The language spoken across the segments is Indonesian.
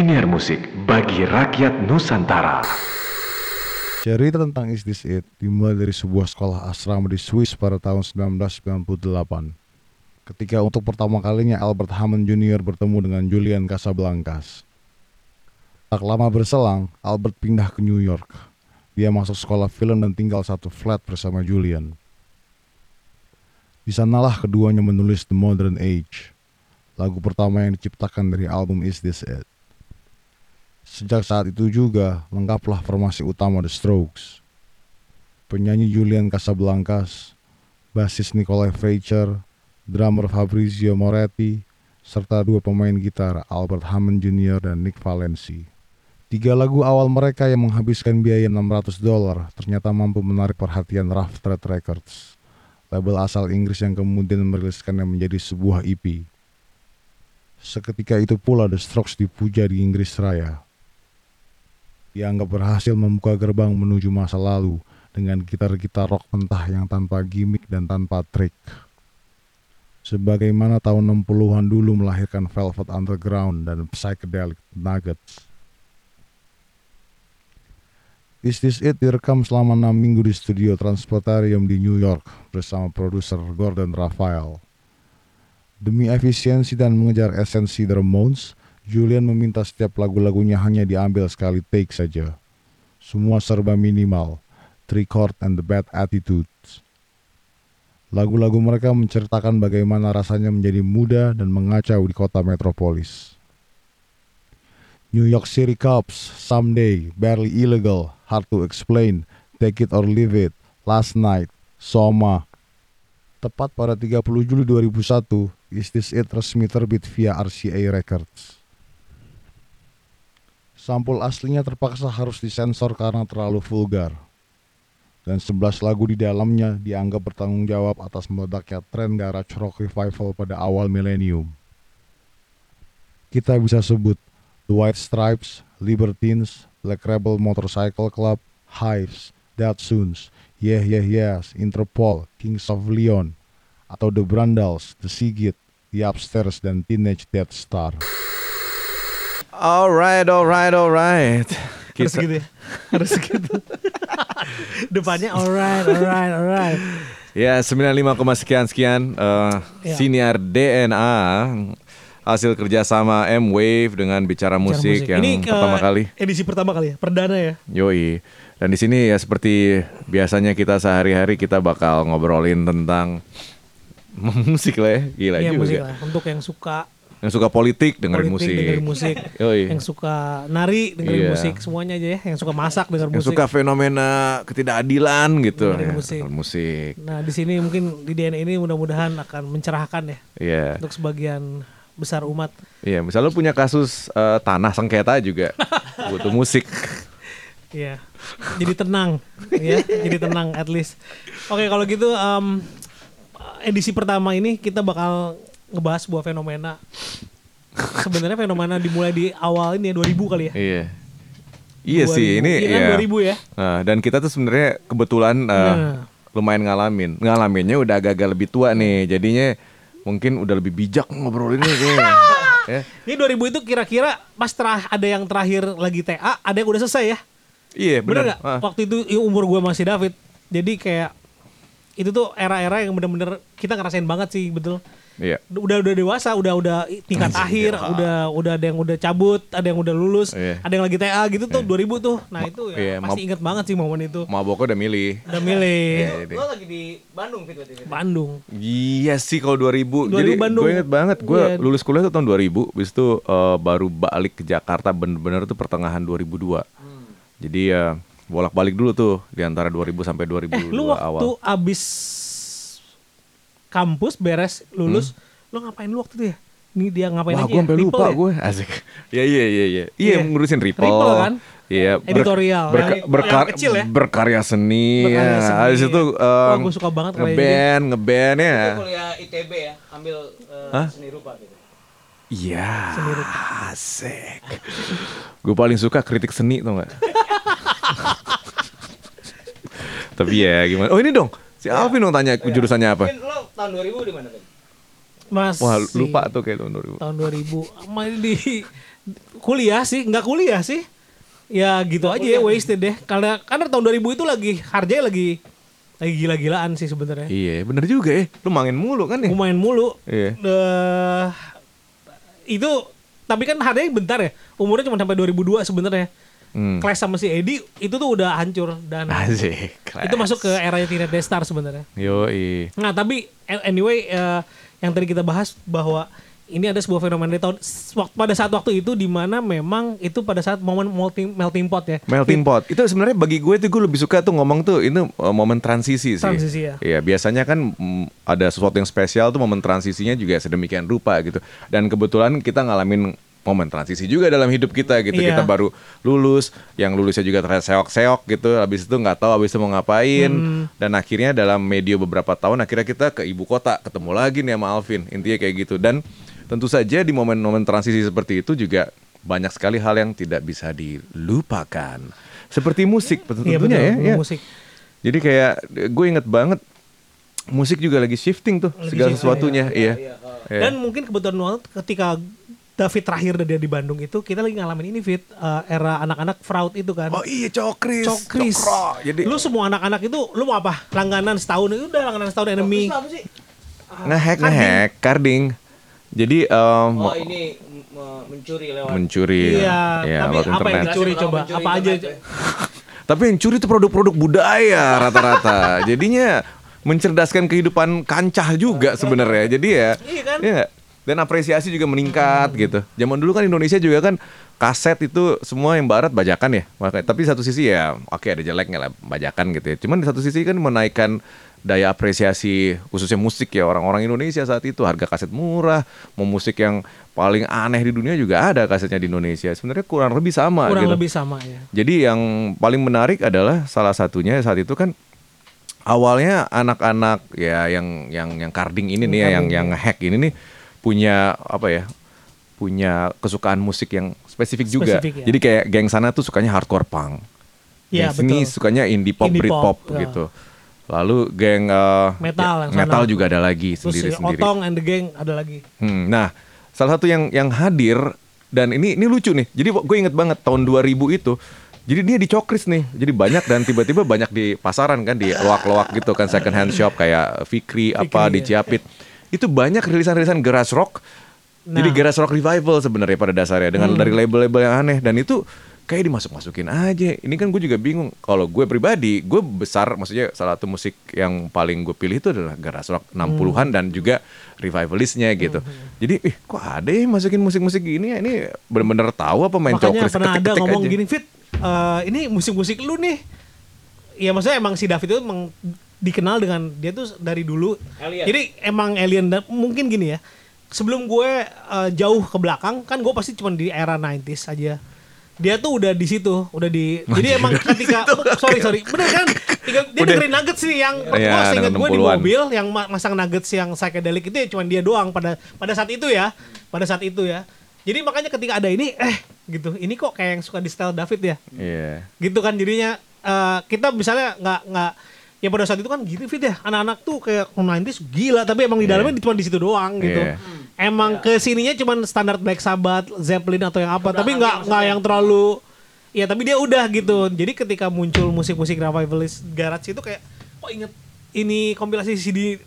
DNA Siniar Musik bagi rakyat Nusantara. Cerita tentang Is This It dimulai dari sebuah sekolah asrama di Swiss pada tahun 1998. Ketika untuk pertama kalinya Albert Hammond Jr. bertemu dengan Julian Casablancas. Tak lama berselang, Albert pindah ke New York. Dia masuk sekolah film dan tinggal satu flat bersama Julian. Di sanalah keduanya menulis The Modern Age, lagu pertama yang diciptakan dari album Is This It. Sejak saat itu juga lengkaplah formasi utama The Strokes. Penyanyi Julian Casablancas, basis Nikolai Freicher, drummer Fabrizio Moretti, serta dua pemain gitar Albert Hammond Jr. dan Nick Valenci. Tiga lagu awal mereka yang menghabiskan biaya 600 dolar ternyata mampu menarik perhatian Rough Trade Records, label asal Inggris yang kemudian meriliskannya menjadi sebuah EP. Seketika itu pula The Strokes dipuja di Inggris Raya dianggap berhasil membuka gerbang menuju masa lalu dengan gitar-gitar rock mentah yang tanpa gimmick dan tanpa trik. Sebagaimana tahun 60-an dulu melahirkan Velvet Underground dan Psychedelic Nuggets. Is This It direkam selama 6 minggu di studio Transportarium di New York bersama produser Gordon Raphael. Demi efisiensi dan mengejar esensi The Ramones, Julian meminta setiap lagu-lagunya hanya diambil sekali take saja. Semua serba minimal, three chord and the bad attitudes. Lagu-lagu mereka menceritakan bagaimana rasanya menjadi muda dan mengacau di kota metropolis. New York City Cops, Someday, Barely Illegal, Hard to Explain, Take It or Leave It, Last Night, Soma. Tepat pada 30 Juli 2001, Is This It resmi terbit via RCA Records. Sampul aslinya terpaksa harus disensor karena terlalu vulgar. Dan 11 lagu di dalamnya dianggap bertanggung jawab atas meledaknya tren garage rock revival pada awal milenium. Kita bisa sebut The White Stripes, Libertines, Black Rebel Motorcycle Club, Hives, Dead Soons, Yeah Yeah Yes, Interpol, Kings of Leon, atau The Brandals, The Sigit, The Upstairs, dan Teenage Death Star. Alright, alright, alright. Harus gitu ya. Harus gitu. Depannya alright, alright, alright. Ya, 95, sekian sekian uh, Ya. siniar DNA hasil kerjasama M Wave dengan bicara musik, yang Ini, pertama kali. Edisi pertama kali ya, perdana ya. Yoi. Dan di sini ya seperti biasanya kita sehari-hari kita bakal ngobrolin tentang musik lah ya. Gila Iya juga. musik lah. Untuk yang suka Yang suka politik dengerin politik musik. dengerin musik. Yoi. yang suka nari dengerin Iya. musik semuanya aja ya. Yang suka masak dengerin Yang musik. suka fenomena ketidakadilan gitu. Dengerin Ya, musik. dengerin musik. Nah di sini mungkin di DNA ini mudah-mudahan akan mencerahkan ya Iya. untuk sebagian besar umat. Iya, misalnya lu punya kasus eh, tanah sengketa juga butuh musik. Iya. Jadi tenang, ya. Jadi tenang at least. Oke kalau gitu em, edisi pertama ini kita bakal ngebahas sebuah fenomena. Sebenarnya fenomena dimulai di awal ini ya 2000 kali ya. Iya. Iya 2000. sih, ini Iya kan, ya. 2000 ya. Nah, dan kita tuh sebenarnya kebetulan eh, Nah. lumayan ngalamin. Ngalaminnya udah agak-agak lebih tua nih. Jadinya mungkin udah lebih bijak ngobrolinnya kayaknya. ya. Ini 2000 itu kira-kira pas terah ada yang terakhir lagi TA, ada yang udah selesai ya. Iya, Bener benar. gak? Waktu itu i- umur gue masih David. Jadi kayak itu tuh era-era yang bener-bener kita ngerasain banget sih betul. Iya. Udah udah dewasa, udah udah tingkat akhir, udah udah ada yang udah cabut, ada yang udah lulus, Iya. ada yang lagi TA gitu tuh 2000 tuh. Nah itu ya Iya, pasti inget banget sih momen itu. Maboko udah milih. Udah milih Iya, iya. Lo lagi di Bandung Fit waktu itu? Bandung. Iya sih kalau 2000. 2000 Jadi Bandung. gue inget banget gue Iya. lulus kuliah tuh tahun 2000, habis itu eh, baru balik ke Jakarta bener-bener tuh pertengahan 2002. Jadi ya bolak-balik dulu tuh di antara 2000 sampai 2002 Eh, lu waktu awal. abis kampus beres lulus, lu ngapain lu waktu itu ya? Ini dia ngapain Hmm? Wah, aja gue ya? sampai Ripple lupa ya? gue. Asik. Iya, iya, iya, iya. Iya, Iya. ngurusin Ripple. Ripple kan? Iya, ber- Editorial. berka- Yang- berkar- yang kecil ya? berkarya seni. Berkarya ya. seni. Habis itu Wah, em, gue suka banget kayak ngeband, ngeband ya. Lu kuliah ITB ya, ambil eh, Hah? seni rupa gitu. Iya. Asik. gue paling suka kritik seni tuh gak? Tapi ya gimana? Oh ini dong. Si Alvin dong tanya jurusannya apa? Vin, lo tahun 2000 di mana Vin? Masih. Wah lupa tuh kayak tahun 2000. tahun 2000 main di kuliah sih nggak kuliah sih ya gitu aja ya wasted deh karena karena tahun 2000 itu lagi harganya lagi lagi gila-gilaan sih sebenarnya Iya bener juga ya. Lu main mulu kan ya? gue main mulu Iya. Eh, itu tapi kan harganya bentar ya umurnya cuma sampai 2002 sebenarnya Hmm. Clash sama si Edi itu tuh udah hancur dan Asik. itu masuk ke era Tina Destar sebenarnya Yo Nah tapi anyway eh, yang tadi kita bahas bahwa ini ada sebuah fenomena di tahun waktu pada saat waktu itu di mana memang itu pada saat momen melting, melting pot ya. Melting pot. Itu sebenarnya bagi gue tuh gue lebih suka tuh ngomong tuh ini uh, momen transisi sih. Transisi, ya. Iya, biasanya kan mm, ada sesuatu yang spesial tuh momen transisinya juga sedemikian rupa gitu. Dan kebetulan kita ngalamin momen transisi juga dalam hidup kita gitu. Iya. Kita baru lulus, yang lulusnya juga terseok-seok gitu. Habis itu nggak tahu habis itu mau ngapain. Hmm. Dan akhirnya dalam medio beberapa tahun akhirnya kita ke ibu kota ketemu lagi nih sama Alvin. Intinya kayak gitu. Dan tentu saja di momen-momen transisi seperti itu juga banyak sekali hal yang tidak bisa dilupakan. Seperti musik tentunya Iya betul, ya. ya. musik. Jadi kayak gue inget banget musik juga lagi shifting tuh Lagi segala shifting, sesuatunya, iya. Iya. Dan mungkin kebetulan banget ketika David terakhir dia di Bandung itu kita lagi ngalamin ini fit eh, era anak-anak fraud itu kan. Oh iya cokris, Cokris. Cokro. Jadi Lu semua anak-anak itu lu mau apa? Langganan setahun itu udah langganan setahun enemy. Sih? ngehack ngehack carding. Jadi em, Oh ini mencuri lewat. mencuri Iya, ya, tapi lewat apa yang internet. dicuri Kalau coba? mencuri Apa aja? ya. Tapi yang curi itu produk-produk budaya rata-rata. Jadinya mencerdaskan kehidupan kancah juga sebenarnya. Jadi ya, Iya kan? iya nggak? Dan apresiasi juga meningkat gitu. Zaman dulu kan Indonesia juga kan kaset itu semua yang barat bajakan ya. Makanya tapi satu sisi ya oke ada jeleknya lah bajakan gitu ya. Cuman di satu sisi kan menaikkan daya apresiasi khususnya musik ya orang-orang Indonesia saat itu harga kaset murah, mau musik yang paling aneh di dunia juga ada kasetnya di Indonesia. Sebenarnya kurang lebih sama Kurang gitu. lebih sama ya. Jadi yang paling menarik adalah salah satunya saat itu kan awalnya anak-anak ya yang yang yang carding ini nih ya, yang yang hack ini nih punya apa ya? punya kesukaan musik yang spesifik, juga. Spesifik, ya. Jadi kayak geng sana tuh sukanya hardcore punk. Iya, geng sini betul. sukanya indie pop, Indie Britpop pop, ya. gitu. Lalu geng eh, Metal ya, yang sana. metal juga ada lagi Terus si sendiri-sendiri. Otong and the Gang ada lagi. Hmm, nah, salah satu yang yang hadir dan ini ini lucu nih. Jadi gue inget banget tahun 2000 itu. Jadi dia dicokris nih. Jadi banyak dan tiba-tiba banyak di pasaran kan di loak-loak gitu kan second hand shop kayak Fikri, apa Fikri, di ya. Itu banyak rilisan-rilisan garage rock. Jadi Nah. garage rock revival sebenarnya pada dasarnya dengan dari label-label yang aneh dan itu kayak dimasuk-masukin aja. Ini kan gue juga bingung. Kalau gue pribadi, gue besar maksudnya salah satu musik yang paling gue pilih itu adalah garage rock 60-an dan juga revivalistnya gitu. Jadi, ih kok ada ya masukin musik-musik gini ya? Ini bener-bener tahu apa main Makanya cokres pernah ada ngomong aja. gini Fit, eh, ini musik-musik lu nih. Ya maksudnya emang si David itu emang dikenal dengan dia tuh dari dulu. Alien. Jadi emang alien dan mungkin gini ya. Sebelum gue eh, jauh ke belakang kan gue pasti cuma di era 90s aja. Dia tuh udah di situ, udah di. Jadi emang ketika sorry sorry, bener kan? Tiga- Dia Udah. dengerin nuggets sih yang gue seingat dengan gue di 60-an. mobil yang ma- masang nuggets yang psychedelic itu ya cuma dia doang pada pada saat itu ya. Pada saat itu ya. Jadi makanya ketika ada ini eh gitu. Ini kok kayak yang suka di style David ya. Iya. Gitu kan jadinya eh, kita misalnya nggak nggak ya pada saat itu kan gitu fit ya anak-anak tuh kayak 90s gila tapi emang di Iya. dalamnya cuma di situ doang gitu. Iya. Emang ke sininya cuma standar Black Sabbath, Zeppelin atau yang apa, tapi nggak nggak yang terlalu ya tapi dia udah gitu. Jadi ketika muncul musik-musik revivalist garage itu kayak kok inget ini kompilasi CD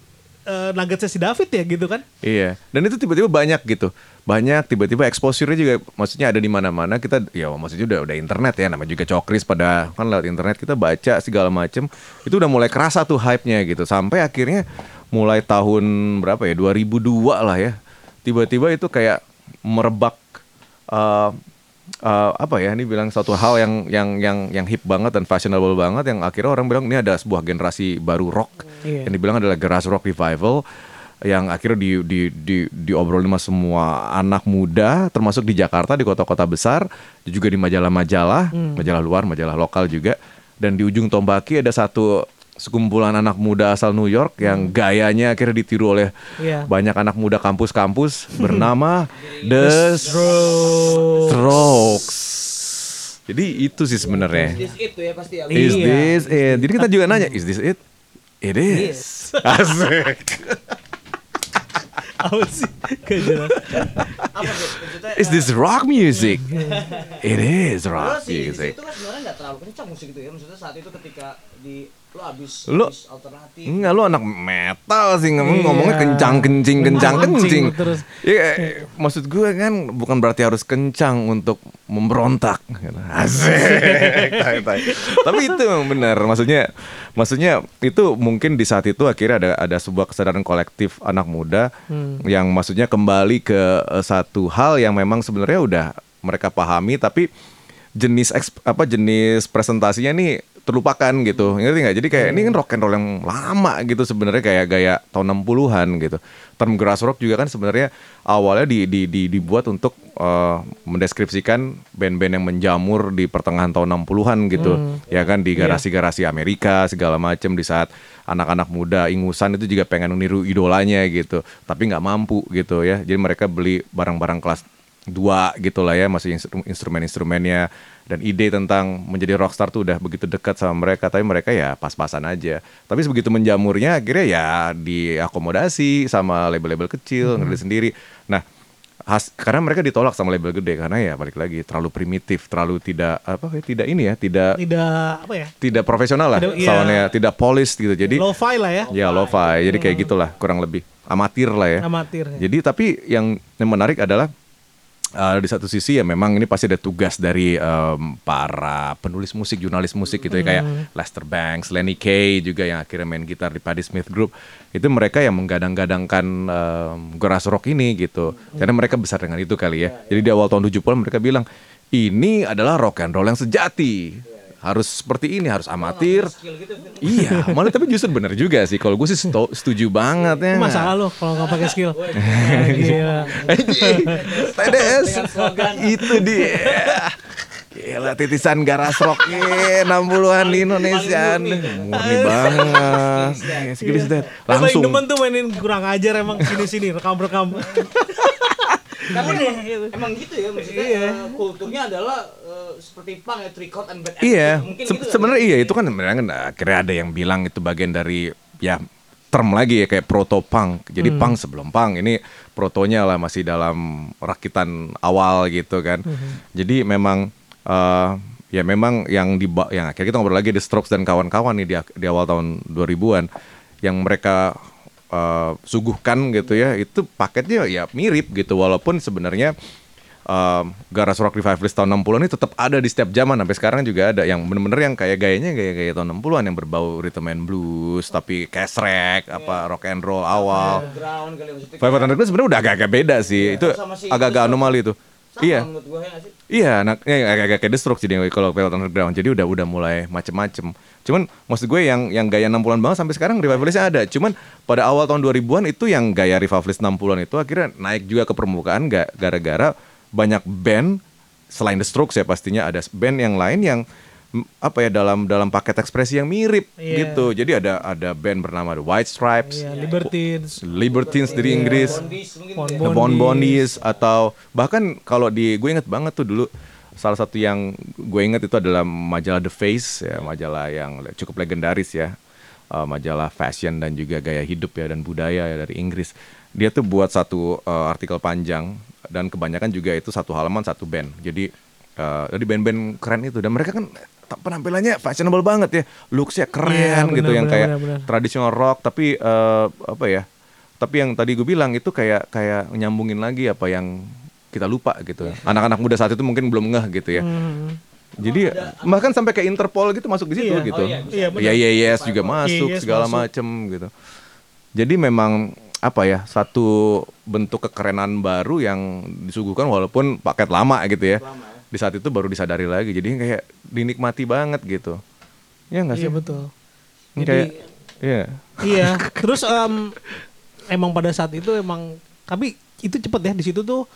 eh, Nuggetsnya si David ya gitu kan. Iya, dan itu tiba-tiba banyak gitu, banyak tiba-tiba exposure-nya juga, maksudnya ada di mana-mana. Kita, ya maksudnya udah udah internet ya, namanya juga cokris pada kan lewat internet kita baca segala macem, itu udah mulai kerasa tuh hype-nya gitu, sampai akhirnya mulai tahun berapa ya, 2002 lah ya, tiba-tiba itu kayak merebak. eh, eh, apa ya ini bilang satu hal yang yang yang yang hip banget dan fashionable banget yang akhirnya orang bilang ini ada sebuah generasi baru rock. Iya. yang dibilang adalah garage rock revival yang akhirnya di, di, di, diobrolin sama semua anak muda termasuk di Jakarta di kota-kota besar juga di majalah-majalah majalah luar majalah lokal juga. Dan di ujung tombaki ada satu sekumpulan anak muda asal New York yang gayanya akhirnya ditiru oleh Iya. banyak anak muda kampus-kampus bernama The Strokes. Jadi itu sih sebenarnya. This it tuh ya pasti ya. Is Iya. this it? Jadi kita juga nanya, is this it? It is. Asik. Apa sih? Gak jelas. Apa tuh? Maksudnya, Is this rock music? It is rock music. situ kan sebenarnya nggak terlalu kencang musik itu ya. Maksudnya saat itu ketika di abis, Lu- abis alternatif. Enggak lu anak metal sih ngomong Iya. ngomongnya kencang kencing kencang Kencing kencing. terus. Iya, maksud gue kan bukan berarti harus kencang untuk memberontak. Asik. Tai, tai. Tapi itu memang benar. Maksudnya maksudnya itu mungkin di saat itu akhirnya ada ada sebuah kesadaran kolektif anak muda yang maksudnya kembali ke eh, satu hal yang memang sebenarnya udah mereka pahami tapi jenis eks- apa jenis presentasinya nih terlupakan gitu. Ngerti nggak? Jadi kayak ini kan rock and roll yang lama gitu sebenarnya kayak gaya tahun 60-an gitu. Term grass rock juga kan sebenarnya awalnya di, di, di- dibuat untuk eh, mendeskripsikan band-band yang menjamur di pertengahan tahun 60-an gitu. Ya kan? Di garasi-garasi Amerika segala macem di saat anak-anak muda ingusan itu juga pengen meniru idolanya gitu. Tapi nggak mampu gitu ya. Jadi mereka beli barang-barang kelas dua gitu lah ya masih instru- instrumen-instrumennya dan ide tentang menjadi rockstar tuh udah begitu dekat sama mereka tapi mereka ya pas-pasan aja tapi begitu menjamurnya akhirnya ya diakomodasi sama label-label kecil ngerilis sendiri nah has- karena mereka ditolak sama label gede karena ya balik lagi terlalu primitif terlalu tidak apa ya tidak ini ya tidak Tidak apa ya? tidak profesional lah Tidak- iya. soalnya tidak polis gitu jadi Lo-fi lah ya. ya lo-fi jadi kayak gitulah kurang lebih amatir lah ya Amatir. ya. jadi tapi yang, yang menarik adalah uh, di satu sisi ya memang ini pasti ada tugas dari um, para penulis musik, jurnalis musik gitu ya kayak Lester Banks, Lenny Kay juga yang akhirnya main gitar di Patti Smith Group. Itu mereka yang menggadang-gadangkan um, garage rock ini gitu. Karena mereka besar dengan itu kali ya. Jadi di awal tahun 70-an mereka bilang ini adalah rock and roll yang sejati. Harus seperti ini, harus amatir. Skill gitu. Iya, malah tapi justru bener juga sih. Kalau gue sih setu- setuju banget ya. Masalah lo kalau nggak pakai skill. Nah, gila. TDS itu dia Gila titisan garas rock 60-an di Indonesia Murni banget give us that. Gue paling Langsung demen tuh mainin kurang ajar emang sini-sini rekam-rekam. Tapi emang gitu ya maksudnya Iya. eh, kulturnya adalah eh, seperti punk ya tricot and bad Iya. Mungkin Se- gitu kan? sebenarnya iya itu kan sebenarnya kan akhirnya ada yang bilang itu bagian dari ya term lagi ya kayak proto punk. Jadi punk sebelum punk ini protonya lah masih dalam rakitan awal gitu kan. Jadi memang eh, ya memang yang di yang akhirnya kita ngobrol lagi The Strokes dan kawan-kawan nih di, di awal tahun 2000-an yang mereka eh, suguhkan gitu ya itu paketnya ya mirip gitu walaupun sebenarnya um, Garage Rock Revivalist tahun 60-an ini tetap ada di setiap zaman sampai sekarang juga ada yang bener-bener yang kayak gayanya gaya-gaya tahun 60-an yang berbau rhythm and blues tapi casrek apa rock and roll awal. Five Hundred Underground sebenarnya udah agak-agak beda sih. itu sama si agak-agak anomali itu. Sama Iya. menurut gue ya sih? Iya, ya, agak-agak kayak The Strokes jadi kalau Velvet Underground. Jadi udah udah mulai macem-macem. Cuman maksud gue yang yang gaya 60-an banget sampai sekarang revivalistnya ada. Cuman pada awal tahun 2000-an itu yang gaya revivalist 60-an itu akhirnya naik juga ke permukaan ga- gara-gara banyak band selain The Strokes ya pastinya ada band yang lain yang apa ya dalam dalam paket ekspresi yang mirip Iya. gitu. Jadi ada ada band bernama The White Stripes, Iya, Libertines. Libertines dari Inggris. Bon- gitu ya. The Bon Bonies atau bahkan kalau di gue inget banget tuh dulu salah satu yang gue inget itu adalah majalah The Face ya majalah yang cukup legendaris ya Uh, majalah fashion dan juga gaya hidup ya dan budaya ya dari Inggris dia tuh buat satu uh, artikel panjang dan kebanyakan juga itu satu halaman satu band jadi uh, dari band-band keren itu dan mereka kan penampilannya fashionable banget ya looksnya keren Iya, gitu benar, yang kayak tradisional rock tapi eh, apa ya tapi yang tadi gue bilang itu kayak kayak nyambungin lagi apa yang kita lupa gitu anak-anak muda saat itu mungkin belum ngeh gitu ya Hmm. jadi bahkan sampai kayak Interpol gitu masuk di situ Iya. gitu Oh, iya. Iya, benar. ya ya yes juga masuk Yes, segala masuk. macem gitu jadi memang apa ya satu bentuk kekerenan baru yang disuguhkan walaupun paket lama gitu ya Lama ya. Di saat itu baru disadari lagi jadi kayak dinikmati banget gitu ya nggak sih Iya betul. Jadi kayak iya iya, terus em, emang pada saat itu emang tapi itu cepet ya di situ tuh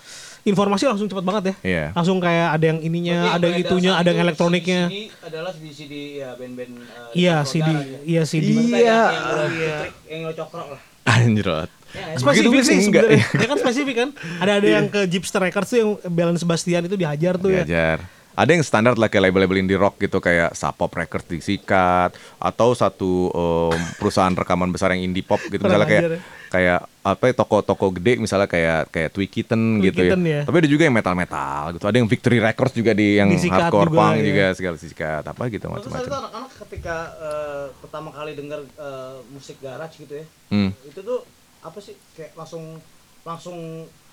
informasi langsung cepet banget ya. Iya. Langsung kayak ada yang ininya, ada yang itunya, ada yang elektroniknya. Ini adalah CD CD ya band-band eh, Iya, CD, gitu. iya CD. Iya. yang- Yang yang lo cokrok lah. anjrot Ya, nggak sih? Spesifik Begitu sih sih, enggak. sebenarnya. Ya kan spesifik kan. Ada ada yang ke Jeep Records tuh yang Balance Sebastian itu dihajar tuh ya. Diajar ada yang standar lah kayak label-label indie rock gitu kayak Sapop Records disikat atau satu em, perusahaan rekaman besar yang indie pop gitu misalnya kayak ya. kayak apa ya toko-toko gede misalnya kayak kayak Twikitten gitu ya. Twikitten ya. Tapi ada juga yang metal-metal gitu. Ada yang Victory Records juga di yang Disikat hardcore juga, punk ya. juga segala disikat apa gitu Terus macam-macam. anak-anak ketika eh, pertama kali dengar eh, musik garage gitu ya, Hmm. itu tuh apa sih kayak langsung langsung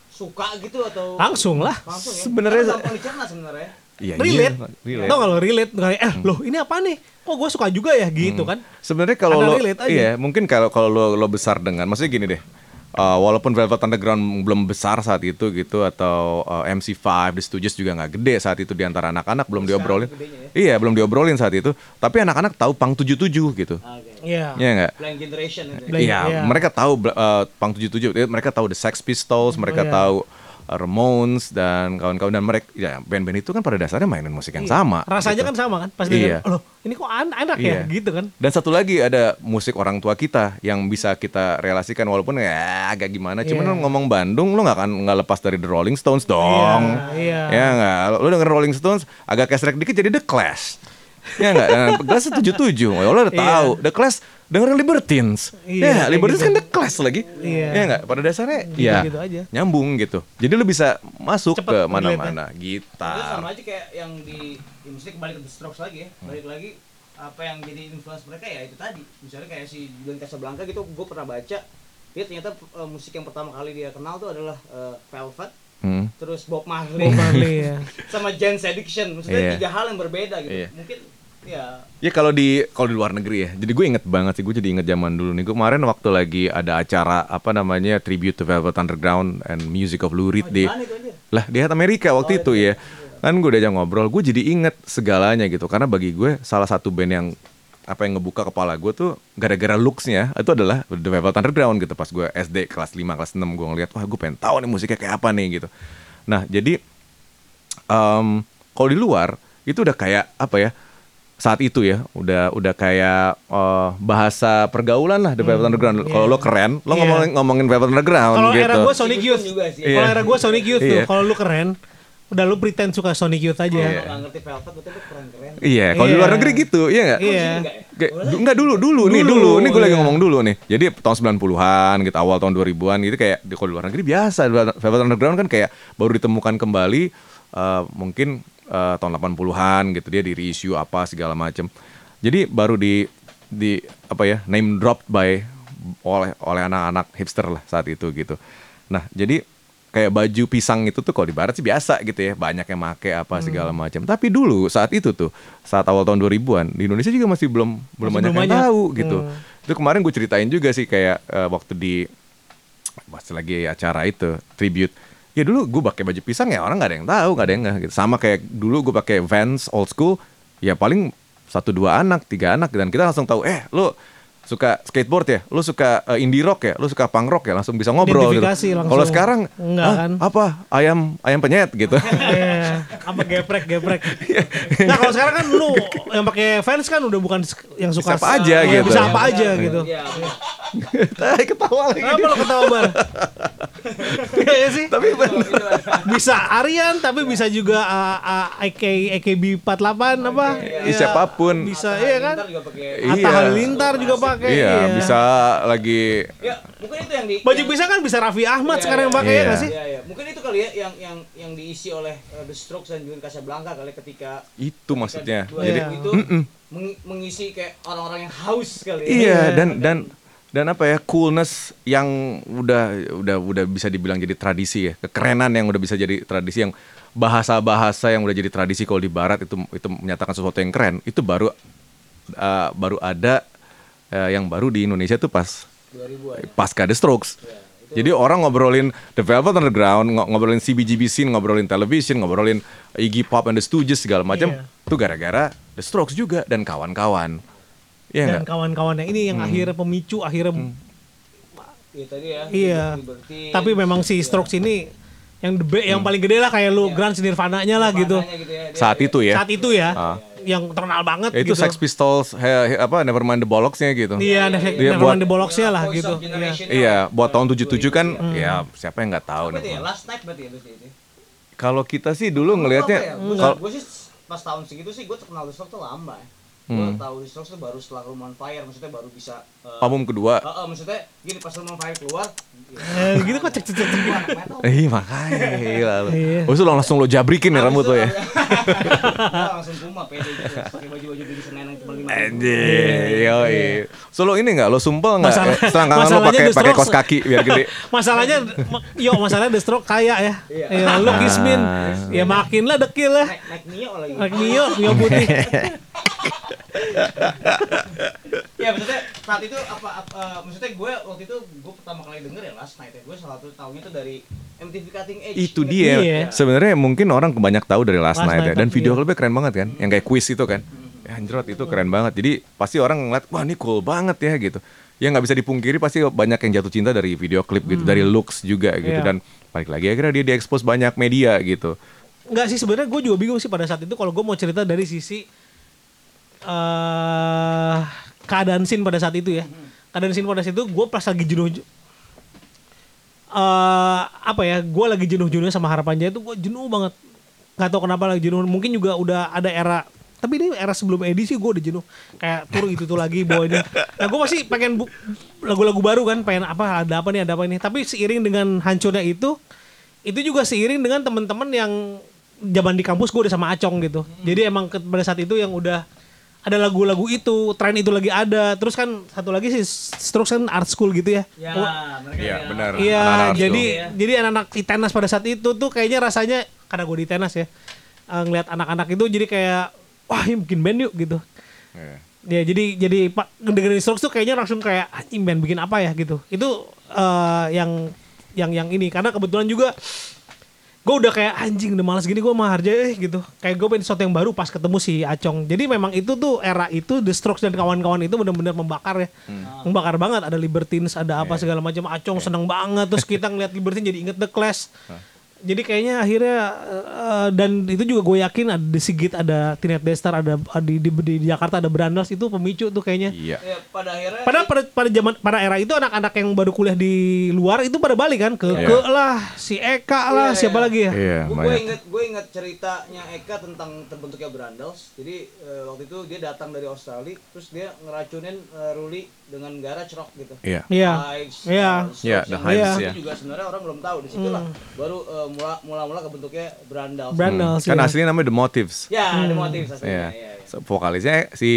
suka gitu atau Langsung lah. langsung ya? Sebenarnya- Karena gampang dicerna sebenarnya. Iya, relate. iya, relate. Tau lo relate? Kayak, eh loh ini apa nih? Kok gue suka juga ya gitu kan? Sebenarnya kalau lo relate aja. iya, mungkin kalau kalau lo lo besar dengan maksudnya gini deh. uh, walaupun Velvet Underground belum besar saat itu gitu atau uh, MC5 The Stooges juga nggak gede saat itu di antara anak-anak belum diobrolin. gedenya Iya, belum diobrolin saat itu. Tapi anak-anak tahu Pang 77 gitu. Oke. Iya. Iya nggak? Blind generation itu. ya. Iya, iya. mereka tahu uh, Pang 77, eh, mereka tahu The Sex Pistols, mereka iya. tahu uh, Ramones dan kawan-kawan dan mereka ya band-band itu kan pada dasarnya mainin musik yang sama. Rasanya gitu. kan sama kan? Pas Iya. loh ini kok an- enak Iya. ya gitu kan? Dan satu lagi ada musik orang tua kita yang bisa kita relasikan walaupun ya agak gimana. Cuman Iya. lo ngomong Bandung lo nggak akan nggak lepas dari The Rolling Stones dong. Iya, iya. Ya nggak. Lo denger Rolling Stones agak kesrek dikit jadi The Clash. Ya nggak. Nah, The Clash tujuh tujuh. Oh, lo udah Iya. tahu. The Clash dengerin Libertines. Iya, ya Libertines gitu. kan The Clash lagi. Iya. Ya nggak. Pada dasarnya ya Gitu-gitu aja. nyambung gitu. Jadi lo bisa masuk Cepet ke mana-mana. Itu Gitar. sama aja kayak yang di, di musik balik ke The Strokes lagi ya. Balik lagi apa yang jadi influence mereka ya itu tadi. Misalnya kayak si Julian Casablanca gitu, gue pernah baca dia ternyata eh, musik yang pertama kali dia kenal tuh adalah eh, Velvet, Hmm. terus Bob Marley, Bob Marley ya. sama Jane's Addiction. Maksudnya Iya. tiga hal yang berbeda gitu. Iya. Mungkin ya Ya kalau di kalau di luar negeri ya. Jadi gue inget banget sih gue jadi inget zaman dulu nih. Gue kemarin waktu lagi ada acara apa namanya tribute to Velvet Underground and Music of Lou Reed di itu aja? lah di Amerika waktu itu ya. Kan gue diajak ngobrol, gue jadi inget segalanya gitu. Karena bagi gue salah satu band yang apa yang ngebuka kepala gue tuh gara-gara looksnya itu adalah The Velvet Underground gitu pas gue SD kelas 5 kelas 6 gue ngeliat wah gue pengen tahu nih musiknya kayak apa nih gitu. Nah jadi em, kalau di luar itu udah kayak apa ya saat itu ya udah udah kayak eh, bahasa pergaulan lah The Velvet Underground. Kalau lo keren, lo Iya. ngomongin ngomongin Velvet Underground Kalau gitu. era gue Sonic Youth. juga sih. Kalau Iya. era gue Sonic Youth tuh. Iya. Kalau lu keren, udah lu pretend suka Sonic Youth aja. Kalau nggak ngerti Velvet betul tuh keren-keren. Iya, kalau di Iya. luar negeri gitu, iya nggak? Iya. Enggak ya? Enggak dulu, dulu, nih Dulu, nih gue lagi iya. ngomong dulu nih. Jadi tahun 90-an gitu, awal tahun 2000-an gitu kayak di kalau di luar negeri biasa. Velvet Underground kan kayak baru ditemukan kembali eh, mungkin eh, tahun 80-an gitu dia di reissue apa segala macem. Jadi baru di di apa ya name dropped by oleh oleh anak-anak hipster lah saat itu gitu. Nah, jadi kayak baju pisang itu tuh kalau di barat sih biasa gitu ya, banyak yang make apa segala Hmm. macam. Tapi dulu saat itu tuh, saat awal tahun 2000-an di Indonesia juga masih belum belum Masih banyak belum yang banyak. tahu gitu. Hmm. Itu kemarin gue ceritain juga sih kayak eh, waktu di pas lagi acara itu tribute. Ya dulu gue pakai baju pisang ya orang nggak ada yang tahu, nggak ada yang nggak gitu. Sama kayak dulu gue pakai Vans old school, ya paling satu dua anak, tiga anak dan kita langsung tahu, eh lo suka skateboard ya, lo suka eh, indie rock ya, lo suka punk rock ya, langsung bisa ngobrol gitu. Identifikasi langsung. Kalau sekarang, Enggak "Hah, kan?" apa ayam ayam penyet gitu. Iya, apa geprek geprek. Iya. nah kalau sekarang kan lu yang pakai fans kan udah bukan yang suka Bisa apa aja Iya, gitu. Bisa apa aja gitu. Iya. Tai, Ketawa lagi. Kenapa lo ketawa bar? Iya sih. Tapi Bisa Aryan tapi bisa juga uh, uh, AK AKB 48 apa? Iya, siapa pun. Bisa iya kan? Ntar juga pakai Atta Iya. Halilintar juga pakai. iya, bisa lagi Ya, mungkin itu yang di Baju yang- bisa kan bisa Raffi Ahmad Iya, sekarang yang iya, pakai ya iya. nggak sih? Iya, iya. Mungkin itu kali ya yang yang yang diisi oleh uh, The Strokes dan Julian Casablanca kali ketika itu maksudnya. dua Jadi Iya. itu meng- mengisi kayak orang-orang yang haus kali ya. Iya dan dan dan apa ya coolness yang udah udah udah bisa dibilang jadi tradisi ya kekerenan yang udah bisa jadi tradisi yang bahasa-bahasa yang udah jadi tradisi kalau di barat itu itu menyatakan sesuatu yang keren itu baru uh, baru ada uh, yang baru di Indonesia tuh pas 2000-an. pasca The Strokes. Jadi orang ngobrolin The Velvet Underground, ngo- ngobrolin CBGB scene, ngobrolin television, ngobrolin Iggy Pop and the Stooges segala macam, Iya. itu gara-gara The Strokes juga dan kawan-kawan. Iya Dan kawan-kawannya ini yang akhirnya pemicu akhirnya Iya tadi ya. Iya. Libertine, Tapi memang si Strokes ini yang the yang paling gede lah kayak lu Grunge Nirvana-nya lah gitu. Gitu ya. Dia- Saat itu ya. Saat itu ya, Ah. Yang terkenal banget Ya, itu gitu. Sex Pistols, he- he- apa Nevermind the Bollocks-nya gitu. Iya, Dia Nevermind buat- the Bollocks-nya lah gitu. Iya. Lah. buat tahun 77 kan, Hmm. ya siapa yang nggak tahu ya nih. last night berarti ya itu. Kalau kita sih dulu ngelihatnya, ya? Gua sih pas tahun segitu sih gue terkenal The Strokes tuh lama ya. Gue Hmm. tahu Strokes tuh baru setelah Room on Fire, maksudnya baru bisa. eh, Album kedua. eh, eh, maksudnya gini pas Room on Fire keluar. Eh, gitu kok cek cek cek. Metal. Eh makanya gila lu. Iya. Oh, itu langsung lo jabrikin ya rambut lo ya. Nah, langsung puma pede gitu pakai baju-baju bini Senin yang cuma lima Anjir, yoi. So lo ini nggak lo sumpel nggak? Masalah- Eh, Selangkangan lo pakai pakai kos kaki biar gede. Masalahnya, ma- yo masalahnya The Stroke kaya ya. Iya. Ya, lu Kismin, Ah. ya makin lah dekil lah. naik naik Mio lagi Naik Mio, Mio putih. ya maksudnya saat itu apa, apa eh, maksudnya gue waktu itu gue pertama kali denger ya Last Night ya gue salah satu tahunya itu dari MTV Cutting Edge Itu dia. Iya. Sebenarnya mungkin orang banyak tahu dari Last, Last Night, ya. Night, Dan iya. video klipnya keren banget kan. Yang kayak quiz itu kan. Ya anjrot itu keren banget. Jadi pasti orang ngeliat wah ini cool banget ya gitu. Ya nggak bisa dipungkiri pasti banyak yang jatuh cinta dari video klip gitu, dari looks juga gitu. Iya. Dan balik lagi akhirnya dia diekspos banyak media gitu. Enggak sih sebenarnya gue juga bingung sih pada saat itu kalau gue mau cerita dari sisi eh keadaan scene pada saat itu ya. Keadaan scene pada saat itu gue pas lagi jenuh eh apa ya? Gue lagi jenuh-jenuhnya sama harapan jaya itu gue jenuh banget. Gak tau kenapa lagi jenuh. Mungkin juga udah ada era tapi ini era sebelum edisi gue udah jenuh kayak tur itu tuh lagi bawa ini nah gue masih pengen lagu-lagu baru kan pengen apa ada apa nih ada apa nih tapi seiring dengan hancurnya itu itu juga seiring dengan teman-teman yang zaman di kampus gue udah sama Acong gitu. Jadi emang pada saat itu yang udah ada lagu-lagu itu, tren itu lagi ada. Terus kan satu lagi sih Strokes kan art school gitu ya. ya Oh, mereka Iya, ya. benar. Iya, jadi school. jadi anak-anak di tenas pada saat itu tuh kayaknya rasanya karena gue di tenas ya. eh, ngeliat anak-anak itu jadi kayak wah ini bikin band yuk gitu. Iya. Ya jadi jadi pak dengerin Strokes tuh kayaknya langsung kayak anjing band bikin apa ya? gitu. Itu eh, yang yang yang ini. Karena kebetulan juga gue udah kayak anjing udah malas gini gue mah harja eh gitu. Kayak gue pengen sesuatu yang baru pas ketemu si Acong. Jadi memang itu tuh era itu The Strokes dan kawan-kawan itu benar-benar membakar ya. Membakar banget. Ada Libertines ada apa segala macam. Acong seneng banget. Terus kita ngeliat Libertines jadi inget The Clash jadi kayaknya akhirnya eh, dan itu juga gue yakin ada The Sigit ada Tinet Destar ada di, di, di Jakarta ada Brandas itu pemicu tuh kayaknya Iya. Ya, pada akhirnya pada pada pada zaman pada era itu anak-anak yang baru kuliah di luar itu pada balik kan ke Iya. ke lah si Eka lah Iya, siapa iya. lagi ya Iya, gue inget gue inget ceritanya Eka tentang terbentuknya Brandals jadi eh, waktu itu dia datang dari Australia terus dia ngeracunin eh, Ruli dengan garage rock gitu Iya. Iya. Iya. uh, Iya, yang The Hives Hives, itu ya. juga sebenarnya orang belum tahu di situlah baru eh, mula mula mula kebentuknya Brandals Brandals Kan ya. aslinya namanya The Motives. ya ada motif aslinya Iya. iya, iya. So, Vokalisnya si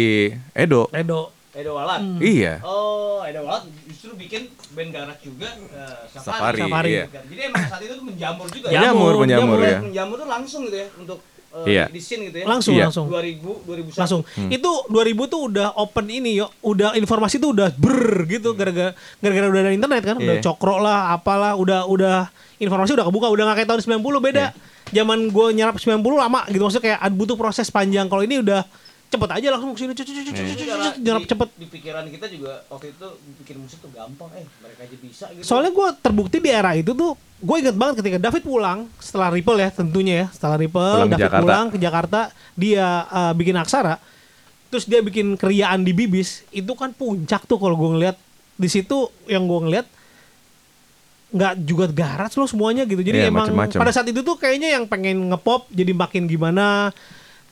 Edo. Edo Edo Walat Iya. oh Edo Walat justru bikin band garage juga eh, Safari, Safari. iya. jadi emang saat itu tuh menjamur juga Ya, ya Menjamur, menjamur Mulai ya. menjamur tuh langsung gitu ya untuk eh, Iya. di scene gitu ya. Langsung Iya. langsung. 2000 2001 langsung. Itu 2000 tuh udah open ini yo. Udah informasi tuh udah ber gitu gara-gara gara-gara udah ada internet kan. Udah Iya. cokro lah apalah udah udah informasi udah kebuka. Udah gak kayak tahun 90 beda. Zaman gue nyerap 90 lama gitu. Maksudnya kayak butuh proses panjang. Kalau ini udah cepet aja langsung ke sini cepet cepet cepet cepet cepet nyerap cepet. di pikiran kita juga waktu itu bikin musik tuh gampang eh mereka aja bisa gitu. Soalnya gue terbukti di era itu tuh gue inget banget ketika David pulang setelah Ripple ya tentunya ya setelah Ripple Pulang ke David Jakarta. pulang ke Jakarta dia uh, bikin aksara. Terus dia bikin keriaan di Bibis itu kan puncak tuh kalau gue ngeliat. Di situ yang gue ngeliat nggak juga garas loh semuanya gitu. Jadi Iya, emang macem-macem. pada saat itu tuh kayaknya yang pengen ngepop jadi makin gimana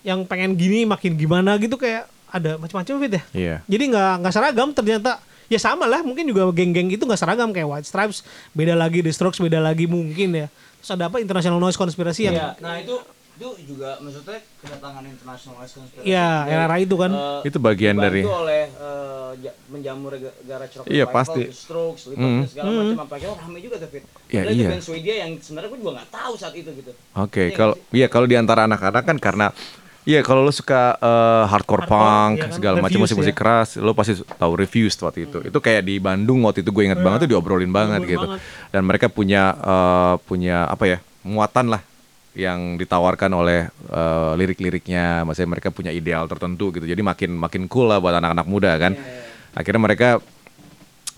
yang pengen gini makin gimana gitu kayak ada macam-macam fit ya Iya. jadi nggak nggak seragam ternyata ya sama lah mungkin juga geng-geng itu nggak seragam kayak White Stripes beda lagi The Strokes beda lagi mungkin ya terus ada apa International Noise Conspiracy yang Iya, nah itu itu juga maksudnya kedatangan international noise conspiracy Iya, era itu kan. eh, Itu bagian dari- dibantu oleh eh, ja- menjamur ga- garage rock Iya, pasti. The Strokes, Mm. dan segala macam apa akhirnya rame juga tuh Fit. Ya, itu iya. band Swedia yang sebenarnya gue juga nggak tahu saat itu gitu. Oke, Iya kalau iya kalau di antara anak-anak kan karena Iya kalau lo suka eh, hardcore, Hardcore, punk iya kan, segala macam musik-musik ya. keras, lo pasti tahu Refused waktu itu. Itu kayak di Bandung waktu itu gue ingat banget tuh diobrolin banget Diobrolin gitu. banget. Dan mereka punya eh, punya apa ya muatan lah yang ditawarkan oleh eh, lirik-liriknya, maksudnya mereka punya ideal tertentu gitu. Jadi makin makin cool lah buat anak-anak muda kan. Akhirnya mereka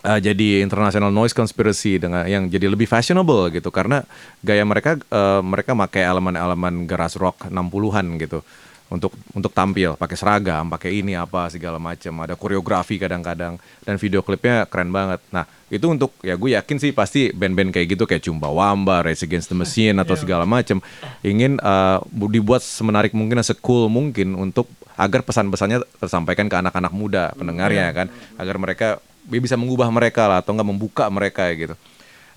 uh, jadi international noise conspiracy dengan yang jadi lebih fashionable gitu karena gaya mereka uh, mereka pakai elemen-elemen garage rock 60-an gitu. Untuk untuk tampil. Pakai seragam, pakai ini apa segala macam. Ada koreografi kadang-kadang. Dan video klipnya keren banget. Nah, itu untuk ya gue yakin sih pasti band-band kayak gitu kayak Chumbawamba, Rage Against the Machine atau segala macam ingin bu- dibuat semenarik mungkin, secool mungkin untuk agar pesan-pesannya tersampaikan ke anak-anak muda pendengarnya kan, agar mereka bisa mengubah mereka lah atau nggak membuka mereka gitu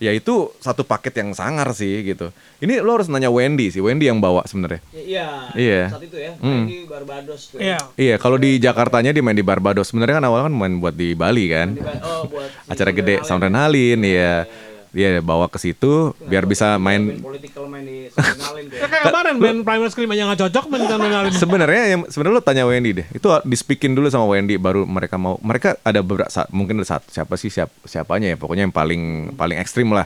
ya itu satu paket yang sangar sih gitu. Ini lo harus nanya Wendy sih, Wendy yang bawa sebenarnya. Ya, Iya. Iya. Saat itu ya. Hmm. Di Barbados tuh. Iya. Iya, kalau di Jakartanya dia main di Barbados. Sebenarnya kan awalnya kan main buat di Bali kan. Di Ba- Oh, buat Acara gede Sound. Renalin, iya. Dia bawa ke situ biar bisa Band main political main di ya. Kayak kemarin band Primal Scream aja nggak cocok main ngenalin. Sebenarnya yang sebenarnya lo tanya Wendy deh. Itu di speakin dulu sama Wendy baru mereka mau. Mereka ada beberapa saat mungkin ada satu siapa sih siap, siapanya ya pokoknya yang paling paling ekstrim lah.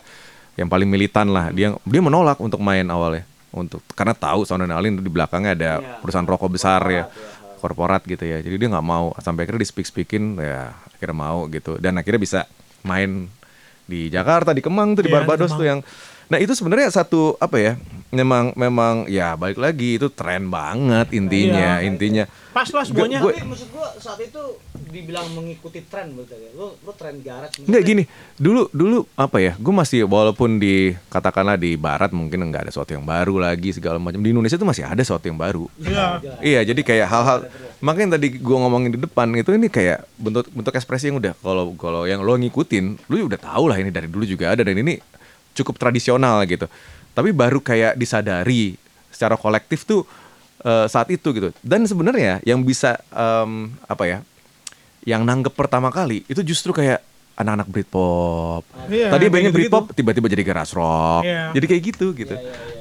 Yang paling militan lah. Dia dia menolak untuk main awalnya. Untuk karena tahu Adrenaline di belakangnya ada Iya. perusahaan rokok besar ya. Korporat, ya. Korporat gitu ya. Jadi dia nggak mau sampai akhirnya di speak speakin ya akhirnya mau gitu. Dan akhirnya bisa main di Jakarta di Kemang tuh di di Barbados tuh yang Nah itu sebenarnya satu apa ya? Memang memang ya balik lagi itu tren banget intinya Iya. intinya. Pas lah semuanya. Gue- Tapi maksud gua saat itu dibilang mengikuti tren ya. Lu lu tren garage. Enggak gini, dulu dulu apa ya? Gue masih walaupun di katakanlah di barat mungkin nggak ada sesuatu yang baru lagi segala macam. Di Indonesia tuh masih ada sesuatu yang baru. Iya. Iya, jadi kayak hal-hal makanya tadi gua ngomongin di depan itu ini kayak bentuk bentuk ekspresi yang udah kalau kalau yang lo ngikutin, lu udah tahu lah ini dari dulu juga ada dan ini cukup tradisional gitu. Tapi baru kayak disadari secara kolektif tuh eh, saat itu gitu. Dan sebenarnya yang bisa em, apa ya? Yang nanggep pertama kali itu justru kayak anak-anak Britpop. Iya, Tadi gitu-gitu. Britpop tiba-tiba jadi garage rock. Iya. Jadi kayak gitu gitu.